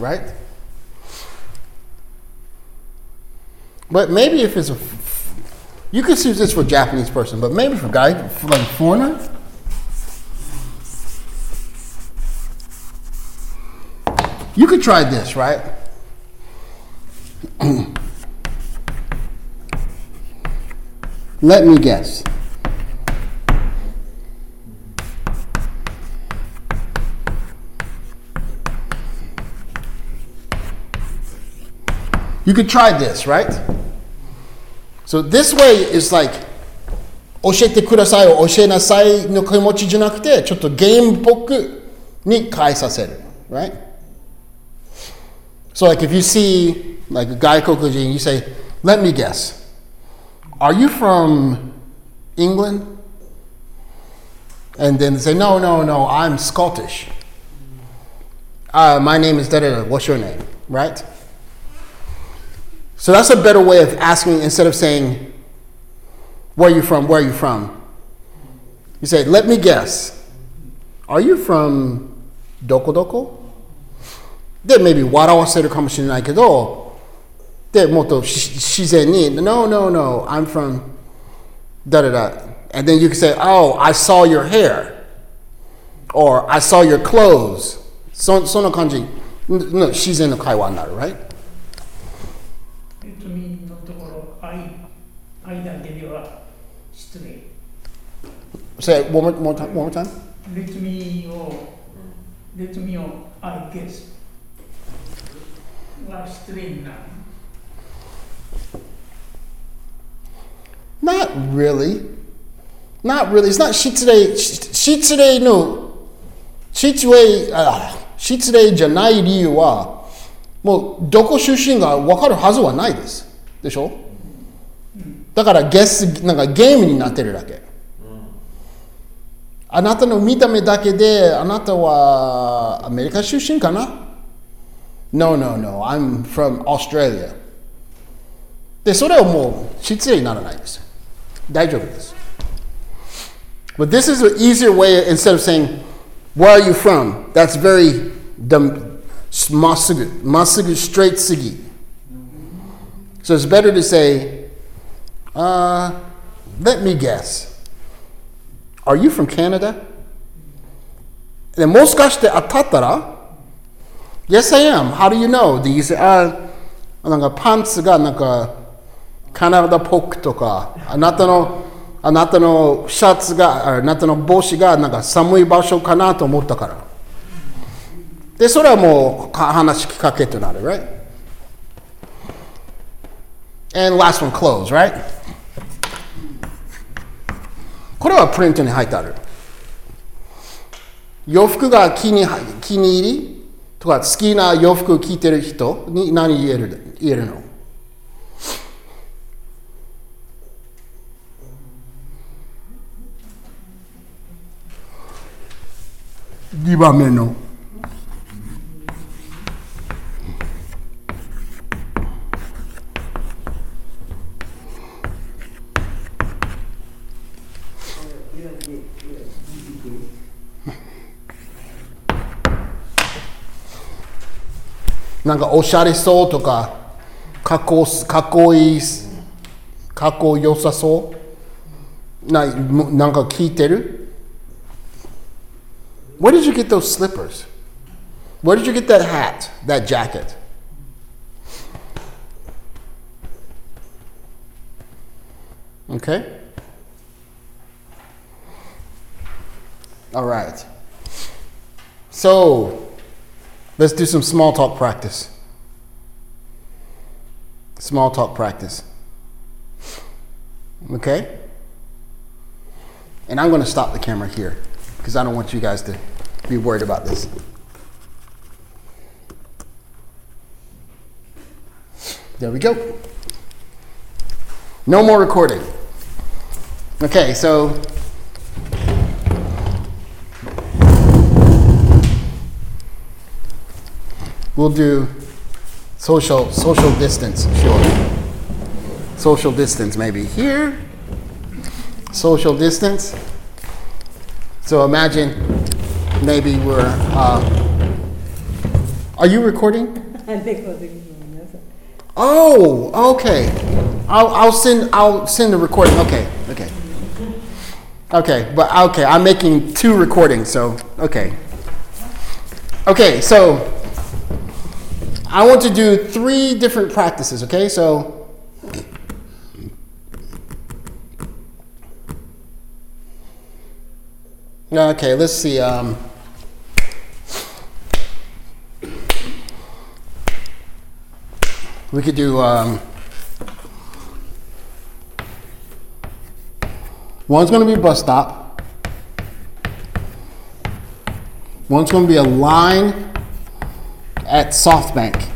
Right? But maybe if it's a. You could use this for a Japanese person, but maybe for a guy, for like a foreigner. You could try this, right? (clears throat) Let me guess. You could try this, right? So this way is like 教えてくださいを教えなさいの気持ちじゃなくてちょっとゲームっぽくに変えさせる right? So like if you see like a guy you say, let me guess, are you from England? And then they say, no, no, no, I'm Scottish. Uh, my name is da da da. What's your name? Right? So that's a better way of asking instead of saying, Where are you from? Where are you from? You say, Let me guess. Are you from Doko Doko? で、maybe 笑わせるかもしれないけど、で、もっと自然に、No, no, no, I'm from da da da. And then you can say, Oh, I saw your hair. Or I saw your clothes. そその感じの自然の会話になる、right? Say it one more, more time, one more time. Let me を、let me を I guess は失礼になる。Not really. Not really. It's not shitsure. Shitsure no. Shitsure, uh, shitsure じゃない理由は、もうどこ出身が分かるはずはないです。でしょだからゲス、なんかゲームになってるだけ。あなたの見た目だけで、あなたはアメリカ出身かな ?No, no, no. I'm from Australia. で、それはもう失礼にならないです。大丈夫です。But this is an easier way instead of saying, Where are you from? That's very dumb, まっすぐ、まっすぐ straight すぎ。So it's better to say, uh, Let me guess. Are you from Canada? でもしかして当たったら? Yes, I am. How do you know? で、you say, あ、なんかパンツがなんかカナダっぽくとか、あなたの、あなたのシャツが、あなたの帽子がなんか寒い場所かなと思ったから。で、それはもう話しかけとなる、right? And last one, clothes, right? これはプリントに入ってある。洋服が気に気に入りとか好きな洋服を着てる人に何言える言えるの？2番目のなんかおしゃれそうとかかっこかっこいいかっこよさそうななんか聞いてる Where did you get those slippers? Where did you get that hat, that jacket? Okay? All right. So, let's do some small talk practice. Small talk practice. Okay? And I'm going to stop the camera here because I don't want you guys to be worried about this. There we go. No more recording. Okay, so We'll do social social distance, sure. Social distance maybe here. Social distance. So imagine maybe we're. Uh, are you recording? (laughs) I. Oh, okay. I'll, I'll send I'll send the recording. Okay, okay, okay. But okay, I'm making two recordings. So okay, okay. So I want to do three different practices. Okay, so okay, let's see. Um, We could do um, one's going to be bus stop. One's going to be a line at SoftBank.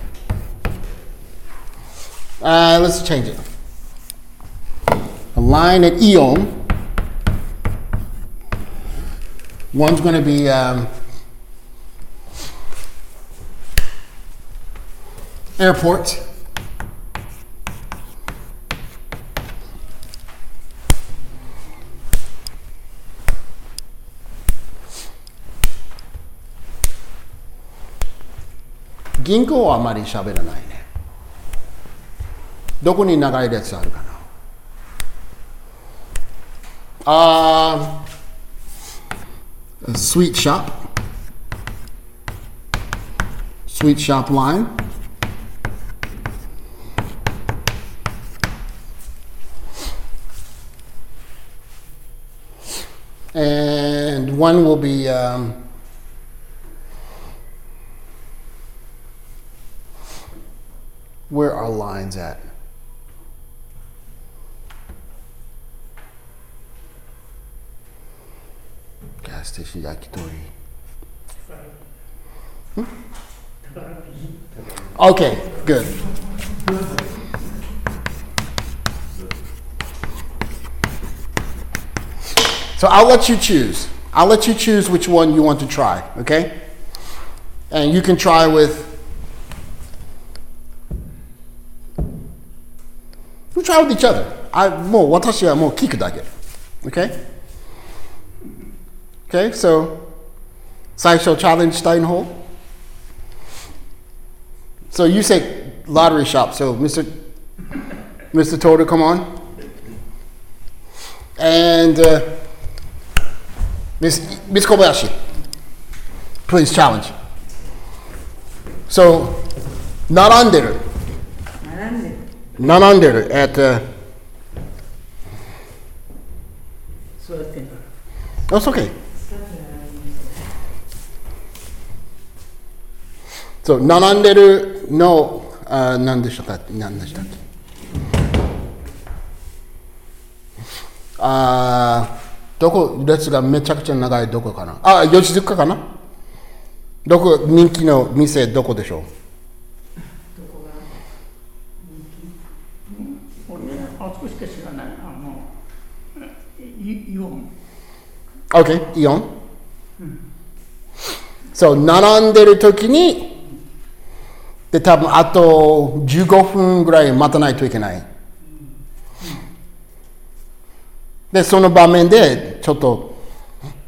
Uh, let's change it. A line at Aeon. One's going to be um, airport. "銀行はあまり喋らないねどこに長い列あるかなあー a sweet shop sweet shop line and one will be um, where are lines at gas station yakitori Hmm? okay good So I'll let you choose. I'll let you choose which one you want to try, okay? And you can try with. You try with each other. I もう私はもう聞くだけ Okay? Okay, so 最初チャレンジしたいの方 So you say lottery shop. So Mr. Mr. Total, come on. And uh, Miss Miss Kobayashi, please challenge. So, naranderu, 並ん でる。naranderu at. Uh, そうやってんだ oh, it's okay. So, naranderu no, uh, 何でしたか？何でしたっけ？あーどこ？列がめちゃくちゃ長い。どこかな？あ吉塚かな？どこ？人気の店どこでしょう俺あそこしか知らないあのイイオン OK イオン So 並んでる時にで多分あと15分ぐらい待たないといけないでその場面でちょっと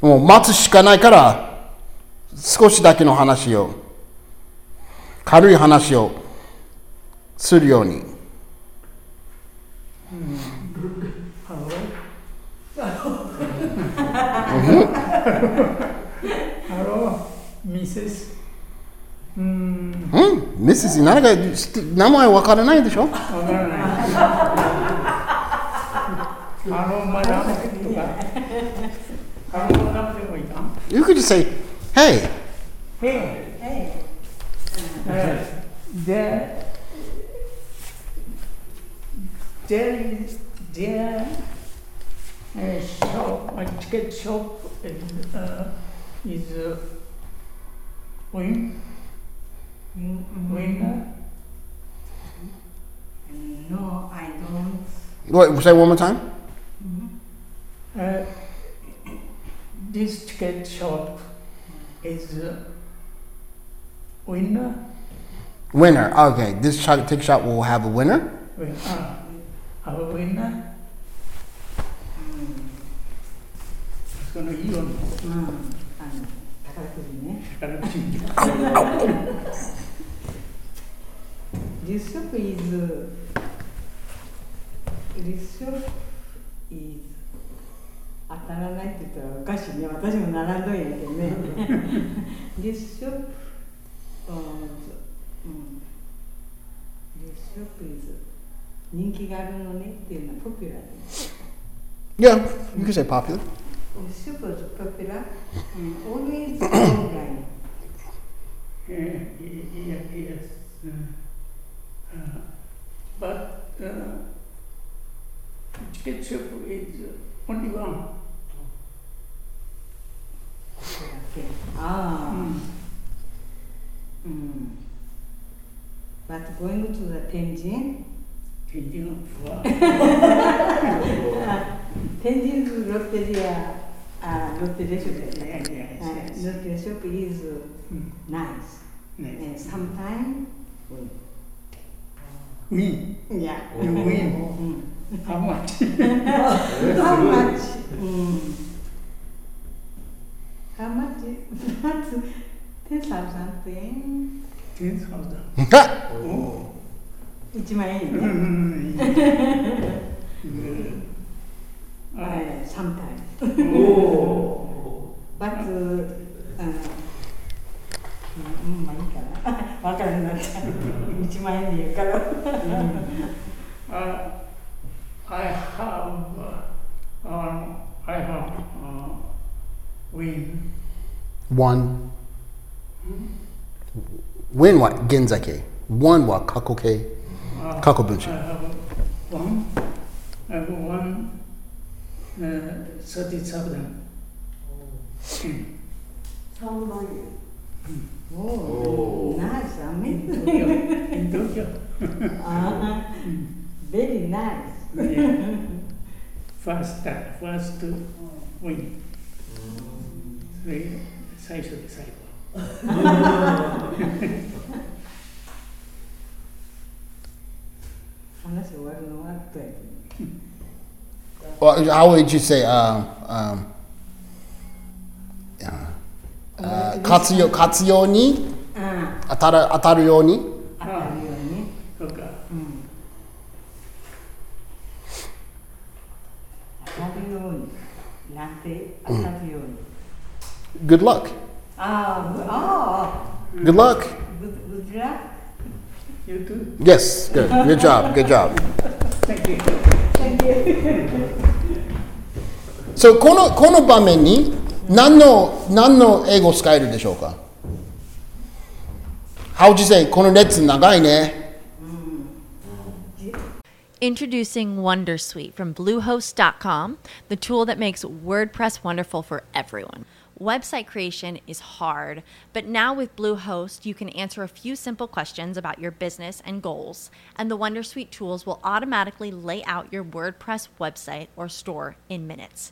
もう待つしかないから少しだけの話を軽い話をするようにハローミセスうーんうんミセス何か知って名前わからないでしょわからないハローマダムとか、ハローマダムでもいいか You could just say, hey. Hey, Hey. uh, there, there is, there, uh, shop, a ticket shop is, uh, is, uh, win, winner. No, I don't. What, say one more time. Uh, this ticket shop is uh, winner. Winner. Okay, this shot, tick shot will have a winner. Win- uh, our winner. そのイオンの、うん、あの宝くじね宝くじに立食 is 立食 is 当たらないって言ったらおかしいね私も並んどんやけどね立食 Yeah, you can say popular. Shop popular. and Always online. Uh, yes, yes. Uh, but uh, ticket shop is only one. Okay. Ah. Mm. But going to the Tenjin, for Tenjin Lotteria, uh, Lotteria shop, Yes, yes, uh, yes. Lotteria shop is Hmm. nice. Nice. And sometimes, win. yeah. You win. Mm. How much? How much? Mm. How much? That's 10,000 yen. Ten thousand. 1万円うね。ん。はい、sometimes. お But, うん、うん、まあいいかな。わからんなっちゃう。1万円で言うから。 Uh, I have, uh, uh, I have uh, win. One. Win what? Genzake. One what? Kakoke. Uh, Kakobunshi. I have one. I have one. सती सावधान sound on Oh, nice. I mean, in Tokyo. In Tokyo. uh, very nice. yeah. First time, first to win. Mm. 最初で最後。話終わるのはあったやけど。Well, how would you say? Um, um, uh, uh, 活用活用にあ当たる当たるようにあ、当たるように。そうか。うん。当たるように。なって当たるように。 Good luck. ああ、ぐああ、 Good luck. ググッドラック。 You too. Yes. Good. Good job. Good job. (laughs) Thank you. (laughs) So このこの場面に何の何の英語を使えるでしょうか How would you say この列長いね Introducing Wondersuite from Bluehost.com, the tool that makes WordPress wonderful for everyone. Website creation is hard, but now with Bluehost, you can answer a few simple questions about your business and goals, and the Wondersuite tools will automatically lay out your WordPress website or store in minutes.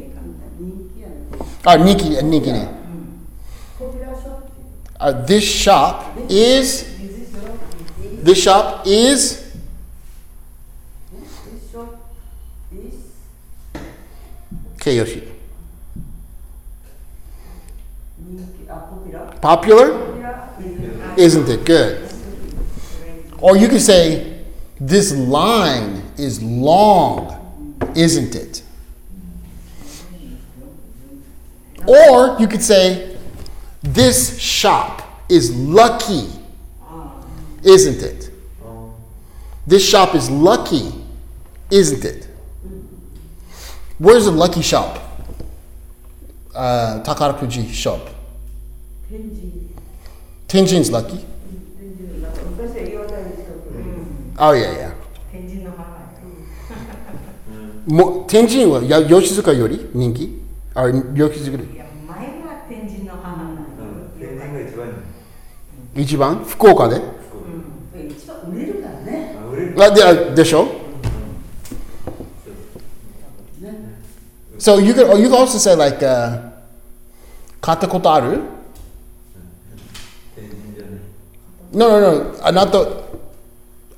Oh, Nikki, uh, Nikki. Mm. Uh, this shop is. This shop is. Okay, Yoshi. Popular? Isn't it good? Or you could say, this line is long, isn't it? Or you could say, this shop is lucky, isn't it? This shop is lucky, isn't it? Where's the lucky shop? Uh, Takarakuji shop. 天神 Tenjin's lucky. 天神なんか昔は岩谷近くで Oh yeah, yeah. 天神の母やも天神はや吉塚より人気 あ吉塚よいや前は天神の母なん。よ天然が一番？り一番福岡で？一番売れるからねあであでしょ？So you could you could also say like uh, 買ったことある？No no no. あなた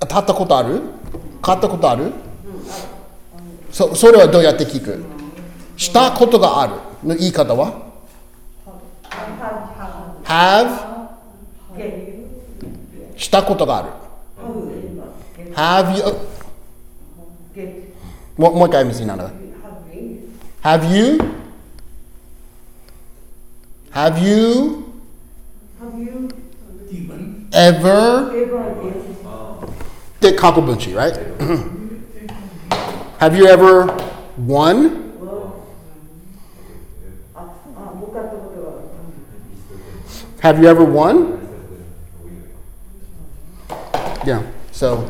買ったことある？買ったことある？そそれはどうやって聞く？したことがあるの言い方は have したことがある have you もうもう一回見せながら Have you Have you Even ever で過去分詞 right Have you ever won Have you ever won? Yeah, so.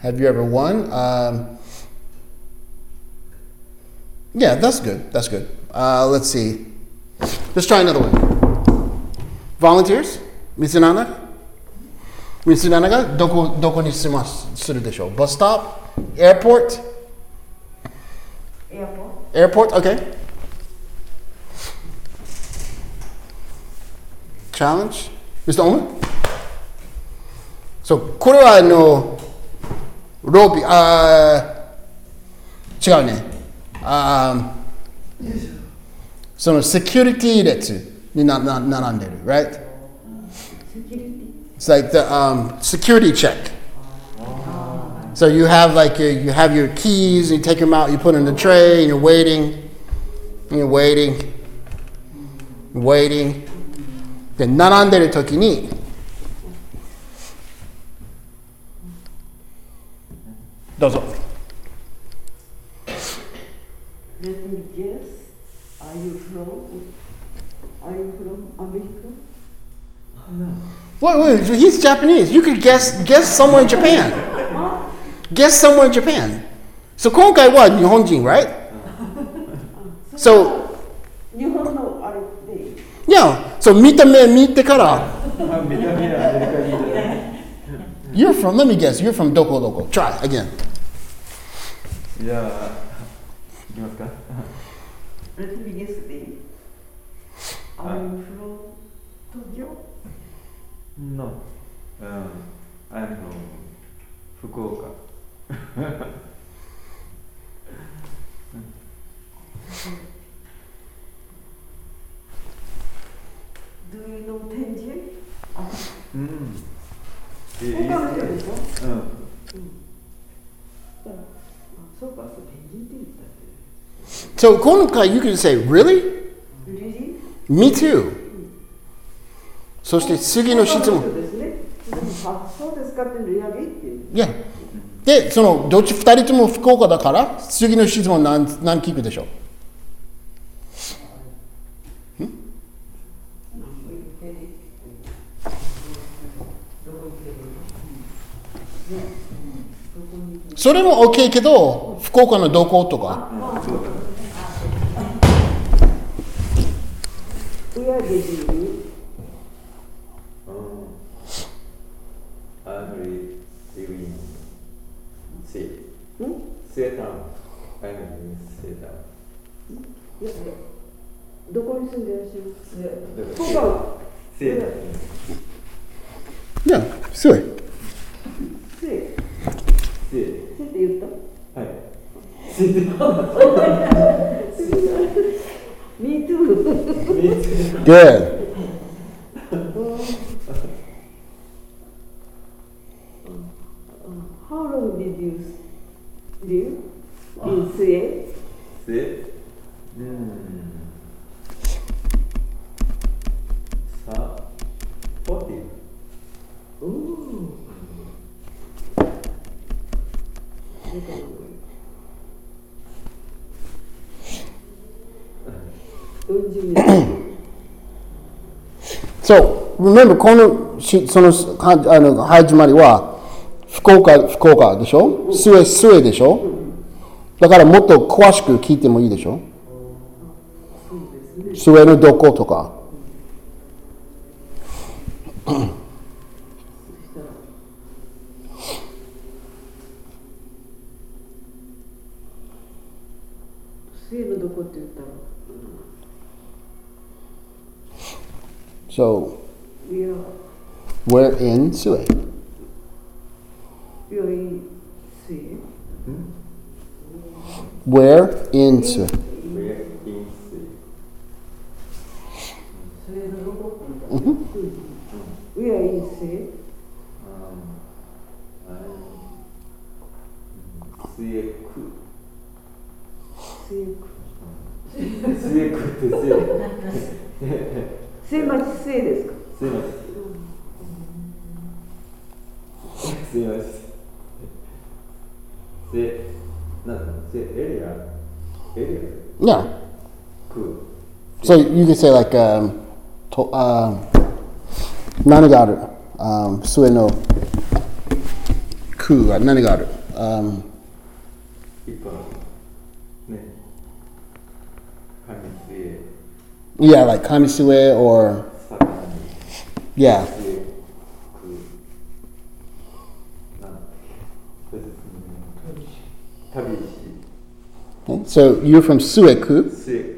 Have you ever won? Um, yeah, that's good. That's good. Uh, let's see. Let's try another one. Volunteers? Mitsunana? Mitsunana ga doko, doko ni sumasu, de desho? Bus stop? Airport? エアポ Airport? Okay. Challenge? Mr. Oman? So, これはあの、ロビー、あー違うね。あーそのセキュリティ列になな並んでる、right? It's like the um, security check. So you have like your, you have your keys, you take them out, you put in the tray, and you're waiting, and you're waiting, waiting. Then nanandere toki ni. Dozo. Let me guess. Are you from? Are you from America? Oh, no. Wait, wait. He's Japanese. You could guess guess somewhere in Japan. Guess somewhere in Japan. So 今回は日本人, right? (laughs) So 日本のあれで yeah, so 見た目見てからあ見た目はアメリカ人じゃない You're (laughs) from, let me guess, you're from どこどこ Try again. じゃあいき(laughs) ますか Let me guess then Are you from Tokyo? No うん I'm from 福岡 Do you know 天神あうんえ福岡の人でしょうんあそうかそう天神って言ったっ So 今回 you can say, really? Me too. そして次の質問。そうですかってリアリ。Yeah. でそのどっち2人とも福岡だから次の質問何何聞くでしょう？それも OK けど福岡のどことか Where did you live? Um, I'm li- living in sea. Seatown. I'm in Seatown. いやいやどこに住んでらっしゃいます福岡は Seatown. いやすごいって言ったはい How long did you live in Sue? Sea. Hmm. Sa. Forty. Ooh. 40年 So, remember, このそのはあの始まりは福岡福岡でしょ？スエスエでしょ？だからもっと詳しく聞いてもいいでしょ？スエのどことか。Where So you could say like um, to, nanagaru, um, um sue no ku uh, wa nanagaru. Um, yeah, 今ね、yeah, like kamisue or yeah. So you're from Sueku.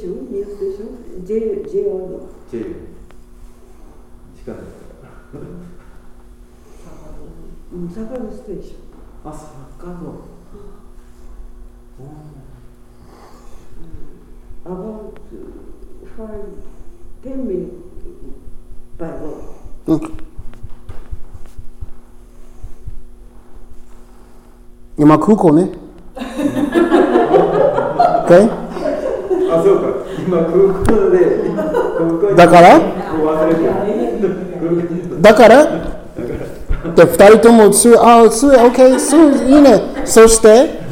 ション、ニューステーション、J、J の J。近い。うん、坂のステーション。あ、坂の。 about five, ten minutes By road. Okay. 今空港ね。(laughs) okay? あ、そうか。今空港で。空港にだから？だから？で二人ともすあす OK すいいねそして？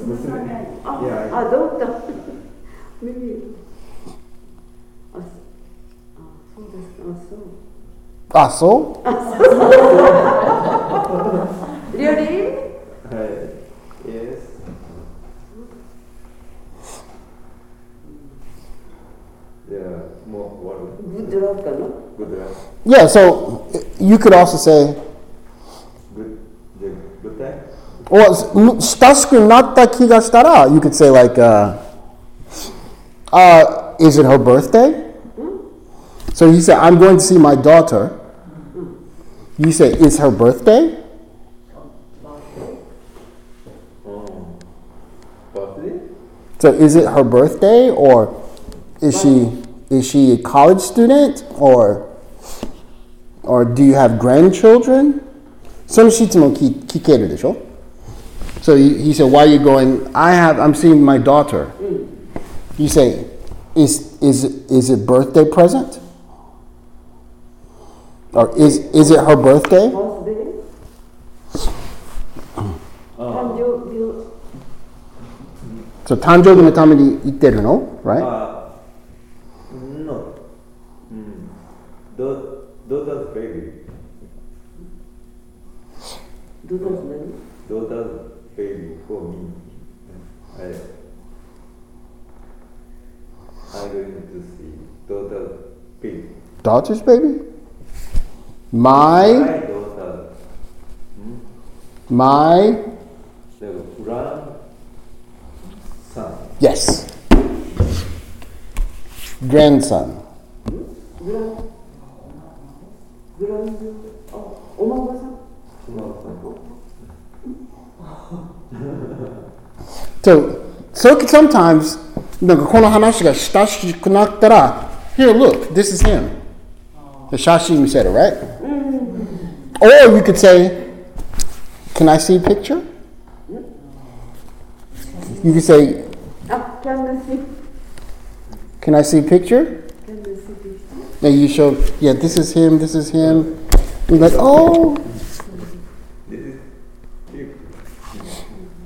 daughter. Ah, yeah, ah, daughter. Maybe. あ、あ、そうですか。あ、そう。Ah, so? Really? I, yes. Yeah, more what? Good luck かな Good luck. Yeah, so you could also say, well, 親しくなった気がしたら you could say like, uh, uh, is it her birthday? So you say, I'm going to see my daughter. You say, is her birthday? Oh, birthday? So is it her birthday or is she is she a college student or or do you have grandchildren? その質問聞聞けるでしょ So he, he said, why are you going? I have, I'm seeing my daughter. You say, is, is, it- is it birthday present? Or is, is it her birthday? birthday? 誕生日 So 誕生日のために行ってるの Right? Uh, no. Mm. Da- daughter's baby. どうだったの Daughter's baby for me. I, I'm going to see daughter's baby. Daughter's baby? My, My daughter, my, the grandson. yes. Grandson. グラングランドあお孫さん (laughs) So, so sometimes, なんかこの話が親しくなったら、here, look, this is him. The 写真見せる, right? Or you could say, can I see a picture? You could say, あキャンガシ can I see a picture? キャンガシでした And you show, yeah, this is him, this is him. You're like, oh.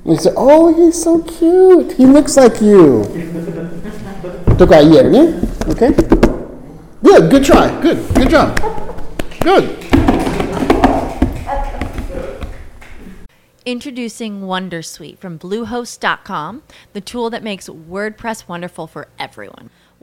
And said, oh, he's so cute. He looks like you. Okay? Good, good try. Good, good job. Good. Introducing Wondersuite from Bluehost.com, the tool that makes WordPress wonderful for everyone.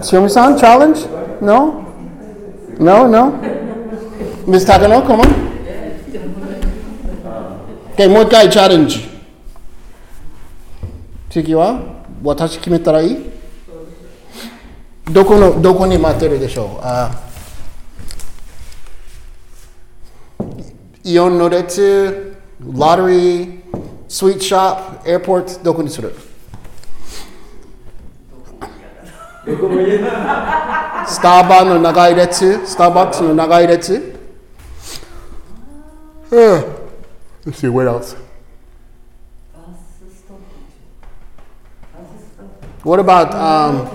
Xiaomi-san, challenge? No? No, no? Miss Takano, come on. Okay, もう一回チャレンジ。次は私決めたらいいどこの、どこに待ってるでしょうあイオンの列、ロットリー、スイートショップ、エアポート、どこにする スタバの長い列、スターバックスの長い列。Uh, eh, let's see, what else? What about, um,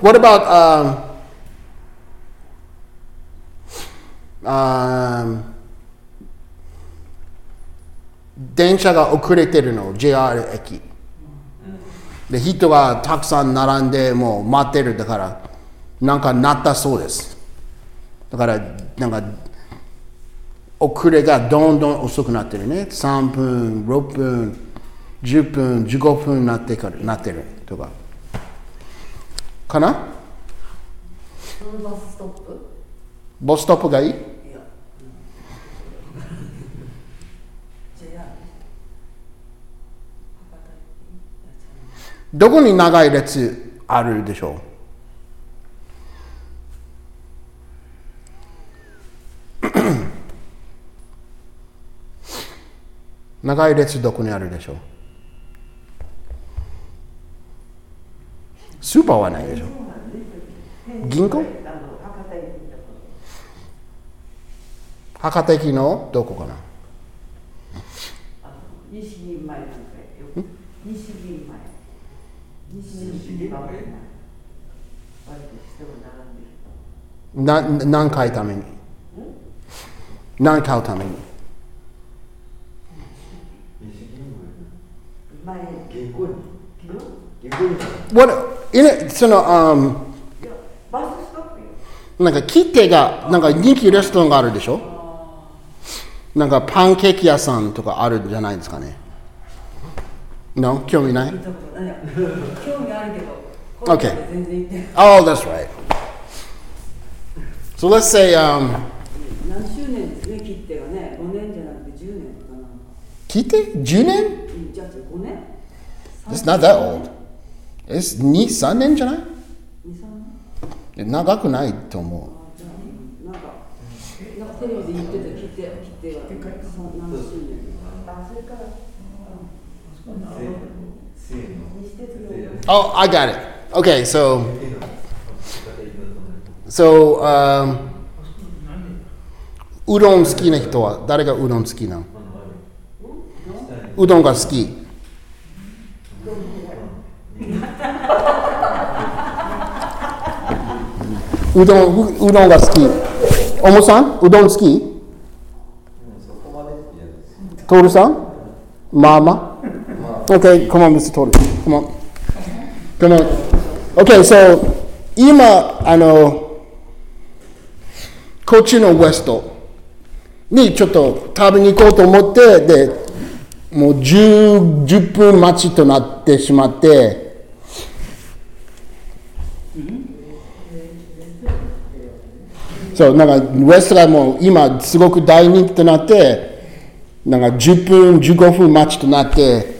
what about, um, um, 電車が遅れてるの、JR 駅。で、人がたくさん並んで、もう待ってるだから、なんかなったそうです。だから、なんか、遅れがどんどん遅くなってるね。3分、6分、10分、15分なってからなってるとか。かな？そのバスストップ？ボストップがいいいや JR どこに長い列あるでしょう？(clears throat) 長い列どこにあるでしょう？スーパーはないでしょ銀行？博多駅のどこかな？西銀前なんかよ西銀前な何回ために？何買うために？その、um, なんか切手が、なんか人気レストランがあるでしょ？なんかパンケーキ屋さんとかあるんじゃないですかね？No? 興味ない見たことない興味あるけど Okay. 全然行ってない Oh, that's right. So let's say, um, 何周年ですね切手がね5年じゃなくて10年とかなんか切手 ?10 年うんじゃあ5年 It's not that old. It's 2、3年じゃない23年長くないと思あじゃあなんかなんかテレビで言ってた Oh, I got it. Okay, so, so, um, うどん好きな人は誰がうどん好きなの？うどんが好き。うどん、ううどんが好き。おもさんうどん好き？トールさん？まあまあ Okay, come on, Mr. Toru. Come on. Come on. Okay, so, 今、あの、こっちのウエストにちょっと食べに行こうと思って、で、もう 10, 10分待ちとなってしまって、そう、なんか、ウエストがもう今すごく大人気となって、なんか10分、15分待ちとなって、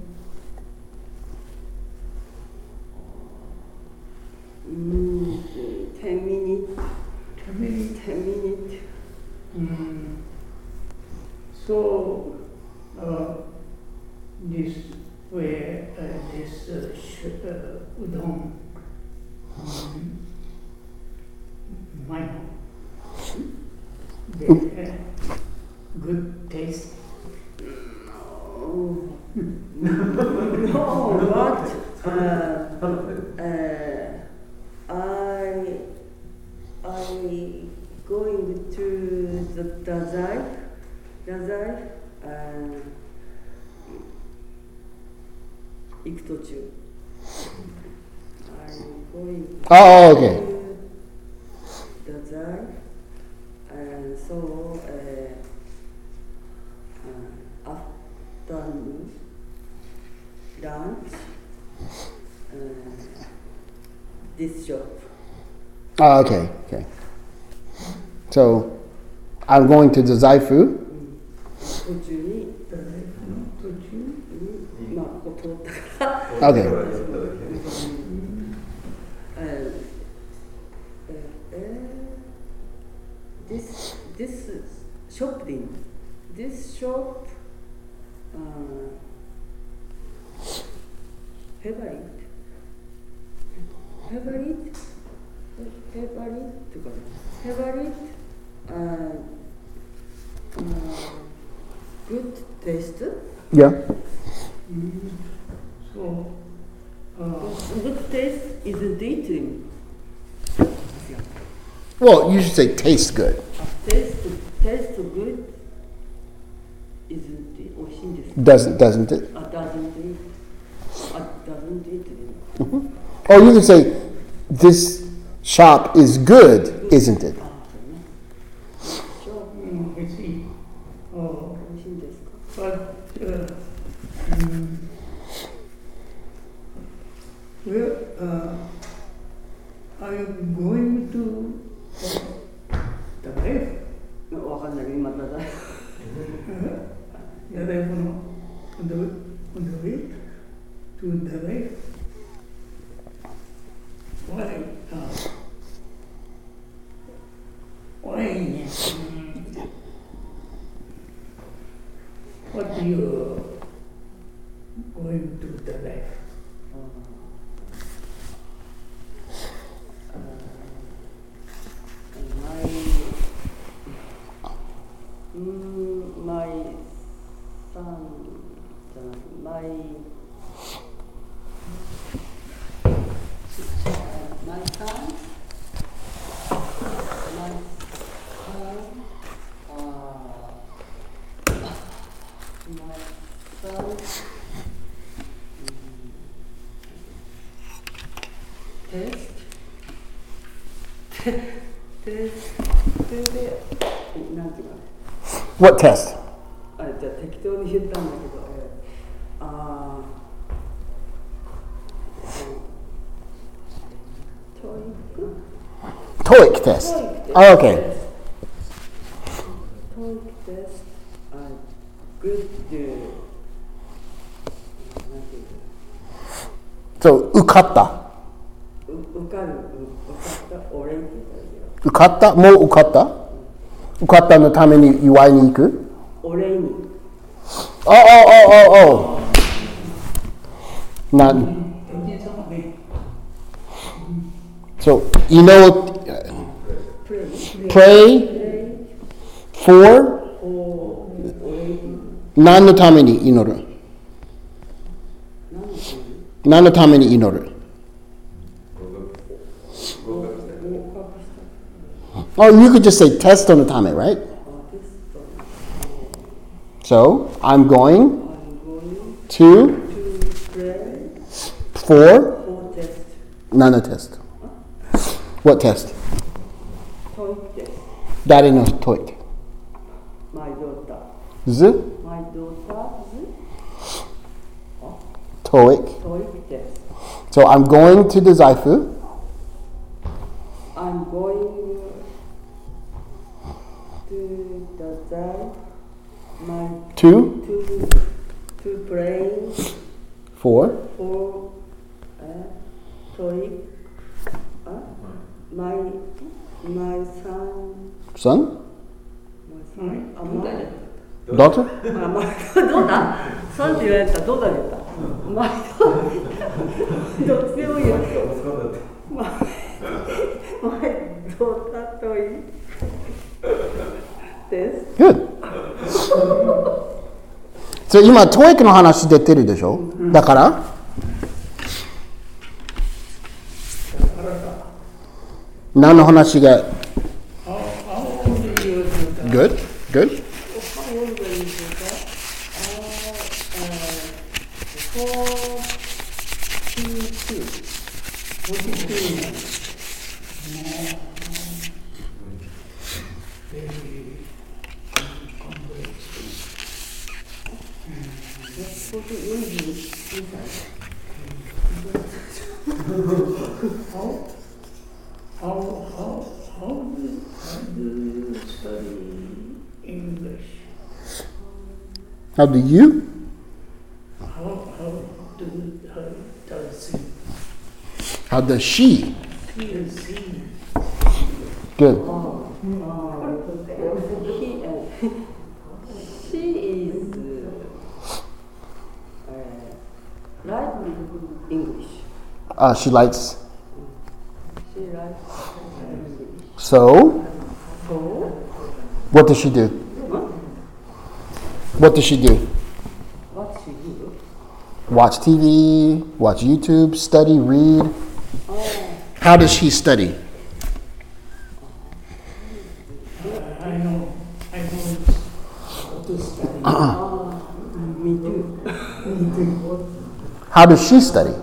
So, uh, this way, uh, this uh, sh- uh, udon, um, my they, uh, good taste. Oh. (laughs) no, what? Uh, uh, I I going to the Dazai, gazel Ikutochu. I'm going okay. to gazel and so uh, afternoon this job. Okay, okay. So I'm going to Dazaifu 途中に、途中に、まあ、ここ通ったから。Okay. Yeah. So, uh, what taste is it dating? Well, you should say tastes good. Taste, taste good isn't oh, Doesn't, doesn't it? Doesn't it? Doesn't it? Mm-hmm. Or you can say, this shop is good, isn't it? What test? あじゃあ適当に言ったんだけど、あトイックテスト。あ、OK。トイックテスト、あ、グッド。そう、受かった？受かる、受かった、俺受かった、もう受かった？受かったのために祝いに行く俺に、 Oh, oh, oh, oh, oh. Not, Taking some of it. so, you know, uh, pray, pray pray, for お俺に、何のために祈る何のために何のために祈る Or you could just say test on the atomic, right? So I'm going to for nanotest. What test? Daddy knows TOEIC. My daughter. Z? My daughter. Z? TOEIC. TOEIC. So I'm going to Dazaifu. I'm going to the Zai, my to to to pray for for uh, TOEIC. Uh, my my son, son, my son, あ、ま daughter. (laughs) あ、まど(laughs) うだson って言われたらどうだ言った(laughs) まあ、どっちでもいいよ。まあ、前、どうだといい です。Good. 今 TOEIC の話出てるでしょだから何の話が Good, good. How, how, how, how do, how do you study English? How do you? How, how do, how does he How does she? feel, see? Good. he, uh, she is uh, like English. Uh, she likes. She likes So, So, what does she do? What does she do? what she do? Watch TV, watch YouTube, study, read. How does she study? I know, I know how to study. Me too. How does she study?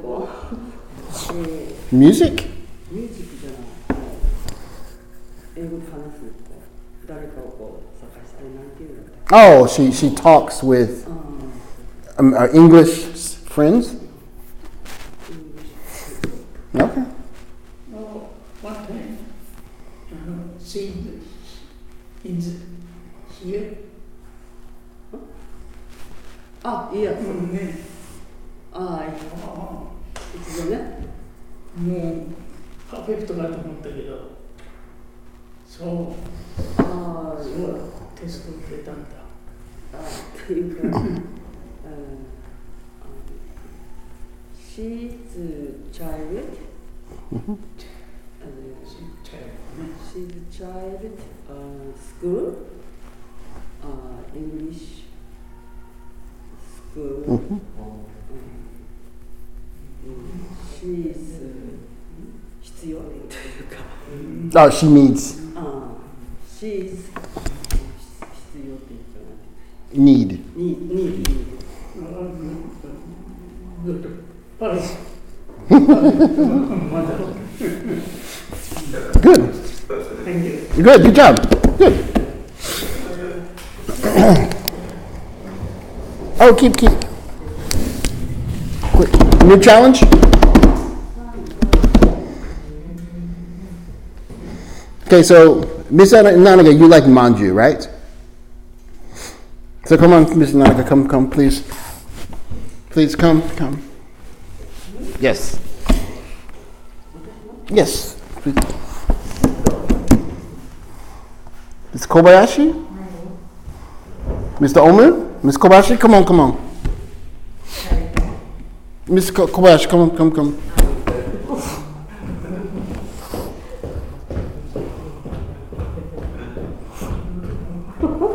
こん。え Music? ーミュージックじゃない。英語で話すって誰かをこう探してあれなんて言うんだっけ Oh, she, she talks with um, our English friends? Okay. Well, one time, uh, uh-huh, seeing in the, here. Oh, yeah, from. Oh, she means. Uh, she's. Need. Need. Need. need. Good. Thank you. Good. Good job. Good. Oh, keep, keep. Quick. New challenge? Okay, so Miss Nanaga, you like manju, right? So come on, Miss Nanaga, come, come, please. Please come, come. Yes. Yes. Please. Ms. Kobayashi? Mr. Omer? Ms. Kobayashi, come on, come on. Ko- Kobayashi, come on, come, come.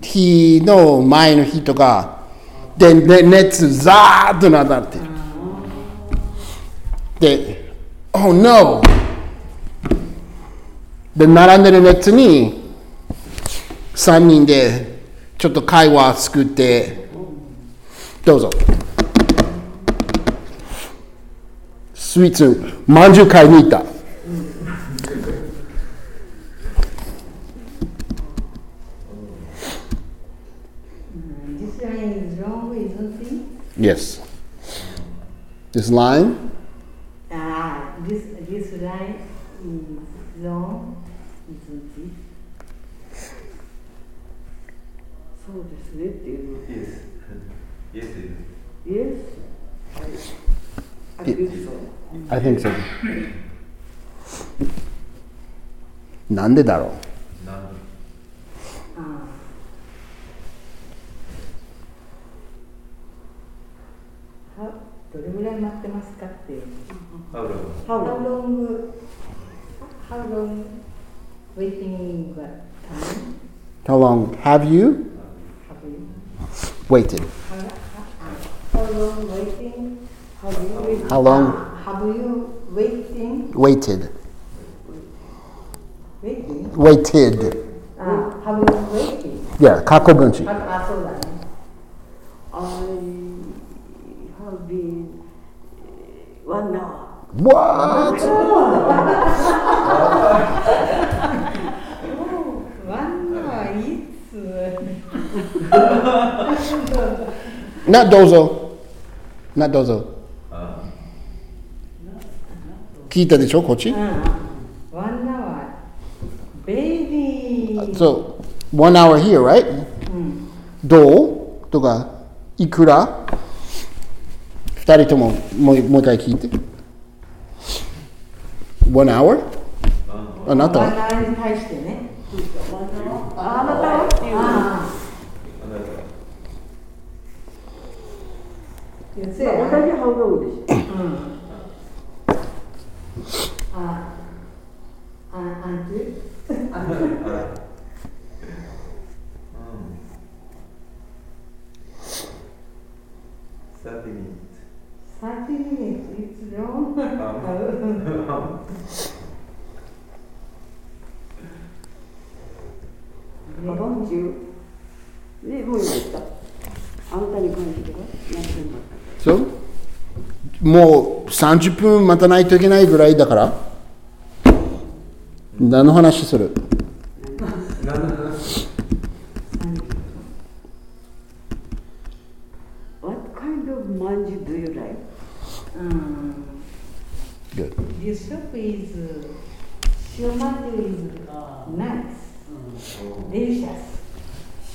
日の前の日とかで、熱ザーッとなって。るで「Oh no!」で並んでる熱に3人でちょっと会話作ってどうぞ。スイーツまんじゅう買いに行った。Yes. This line, Ah, this, this line is wrong, isn't it? そうですねっていうの Yes. Yes, it is. Yes I think so I think so. なんでだろう How long have you waited? How, long waiting? Have you waited? How long? Have you waiting? Waited. Waiting. Waited. Uh, have you waited? Yeah, kakobunchi. Ah, I have been eh, one hour. What? (laughs) Not どうぞ。Not どうぞ。聞いたでしょこっちワンはベイビー So, one hour here, right? どうとか、いくら二人とももうもう一回聞いて。One hour? あなワンたナーに対してね。あなた同じハンバーグでした。うんああ、アンティアンティ30 minutes. 30 minutes, it's long. Um, um. 40. で、もういいですかあなたに関しては何分も。そう？もう30分待たないといけないぐらいだから。何の話する？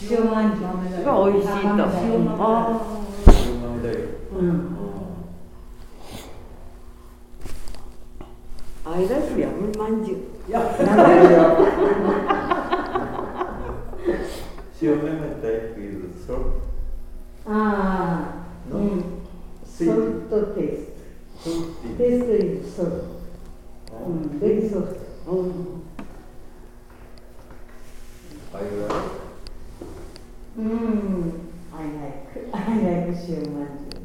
塩んじゅうが美味しいと。うん。I love you, んじゅ。ああ。うん、ベリーソルト。ん。I love. Mmm,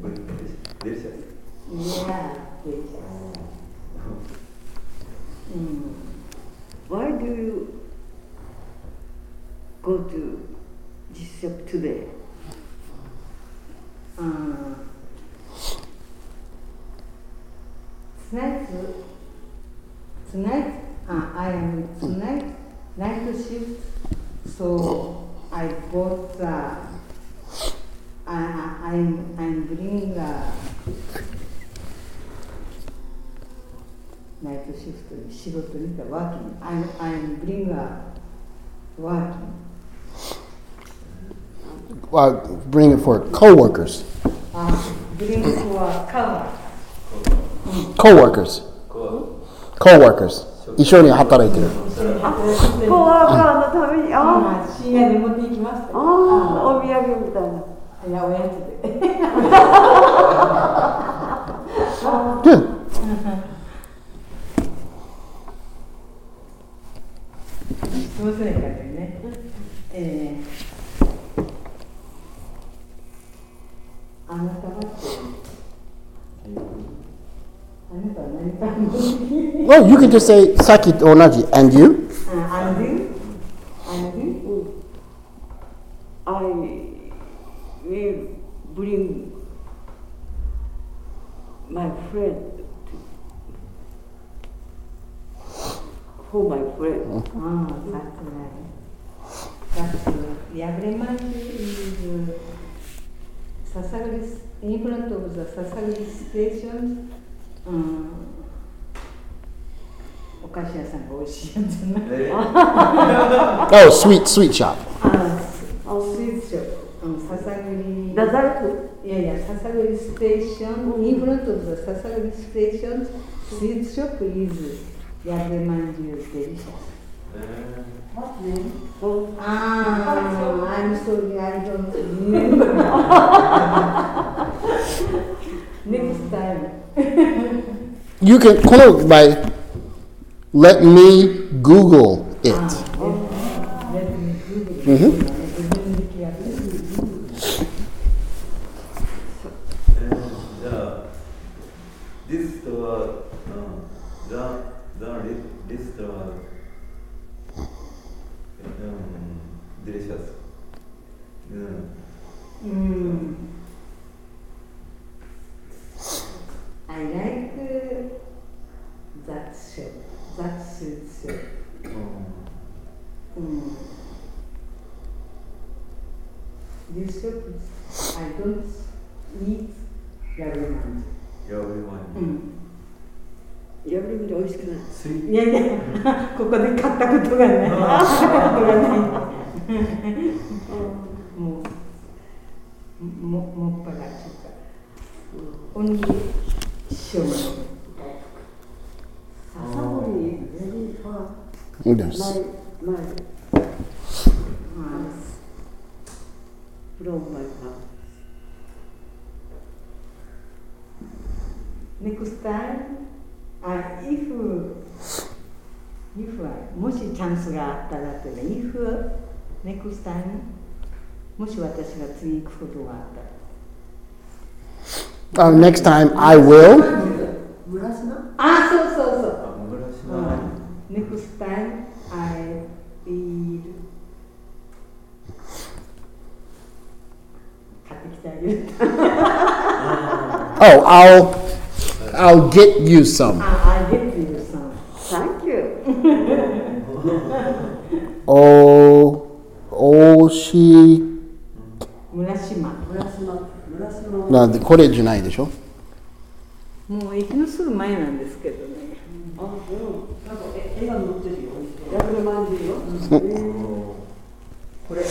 Delicious. Yeah, delicious. Mm. Why do you go to this shop today? Uh, tonight, tonight, uh, I am tonight night shift, so I bought the. I, I'm I'm bringing the night shift 仕事に行った working. I'm I'm bring a working. Uh, bring it for co-workers. Uh, bring for cover. Co-workers. Co-workers. 一緒に働いてる。コワーカーのために、ああ、あ深夜に持って行きました。ああ、お土産みたいな。Ja, we have to do. Good. Well, you can just say, Saki Onaji, and you? bring my friend to, for my friend. Oh. Ah, Sakurai. Sakurai. Yagremanji is uh, Sasaguri, in front of the Sasaguri station. Um, oh, sweet, sweet shop. Uh, oh, sweet shop. Então, Sassaguri. Da Zarathustra. Yeah, yeah. Sassaguri Station, Improntubas. Sassaguri Station, Sid Surprise. Yademandir Station. What name? Oh, ah, ah I'm sorry, I don't remember. Next time. you can quote by let me Google it. Ah. Oh, let me Google it. Mm-hmm. うん。うん。I like uh, that show, that suit show. うん。This is, I don't eat ヤグマンやばいわジ。うん。やぶりもで美味しくない。いやいや、ここで買ったことがない。買ったことがない。も、も、っぱらとか。only ショー笹森 very far. Yes. My, my from my house. Next time, あ、if, if は、もしチャンスがあったらってね、if, next time, もし私が次行くことがあったら。 Uh, next time I will. 村島あ、そうそうそう。あ、村島 Next time, I will 買ってきてあげる。 Oh, I'll I'll get you some. あ、I get you some. Thank you. Oh, oshi. 村島。村島村島なこれじゃないでしょ？もう駅のすぐ前なんですけどね。あ、うん。なんかえ絵が載ってるよ。ヤブルまんじゅうよ。えーこれ。う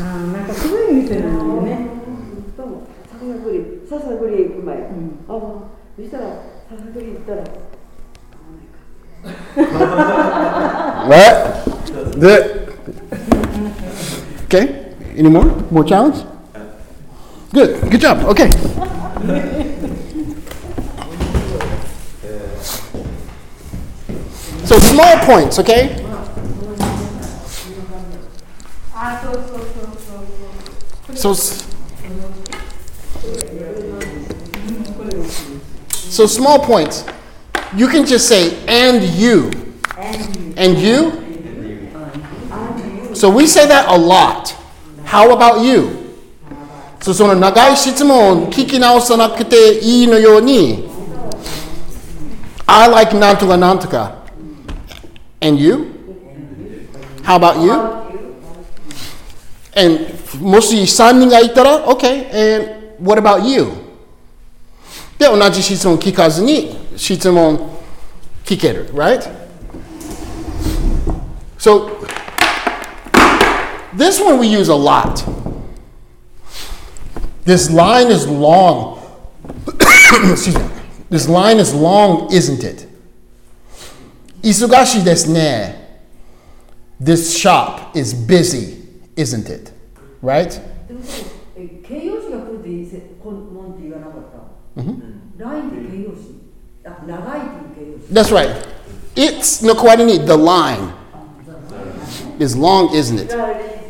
あ、なんかすごい店なんだよね。でも笹栗笹栗行く前、んああそしたら笹栗行ったら what? The, okay. Any more? More challenge? Good. Good job. Okay. So small points, okay? So, so small points. You can just say and you. And you? So we say that a lot. How about you? そうその長い質問を聞き直さなくていいのように I like なんとかなんとか And you? How about you? And もし3人がいたら OK and what about you? で同じ質問聞かずに 質問聞ける right? So this one we use a lot. This line is long. (coughs) Excuse me. This line is long, isn't it? 忙しいですね. This shop is busy, isn't it? Right? でもえ形容詞が来るってせこんもんって言わなかった、ラ That's right. It's no quite The line is long, isn't it?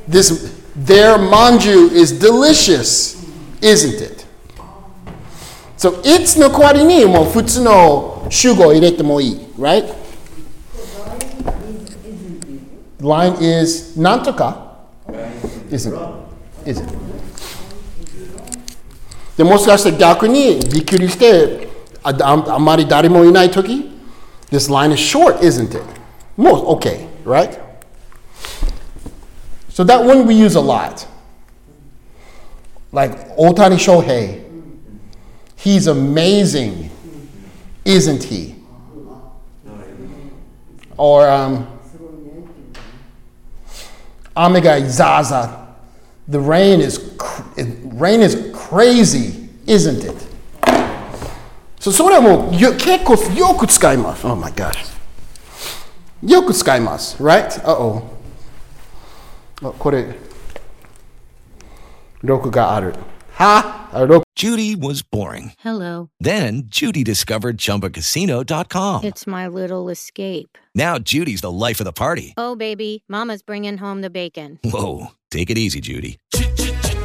This their manju is delicious, isn't it? So it's の代わりにもう普通の主語を入れてもいい right? line is なんとか isn't isn't でもしかして逆にびっくりして Amari Darimo Inai Toki? This line is short, isn't it? Most okay, right? So that one we use a lot. Like Otani Shohei. He's amazing, isn't he? Or um, Omega Zaza. The rain is, cr- rain is crazy, isn't it? So それはもうよ結構よく使います。Oh my gosh. よく使います。Right? Uh-oh. あこれ、録がある。はあ録 Judy was boring. Hello. Then Judy discovered ChumbaCasino.com. It's my little escape. Now Judy's the life of the party. Oh, baby, Mama's bringing home the bacon. Whoa, take it easy, Judy.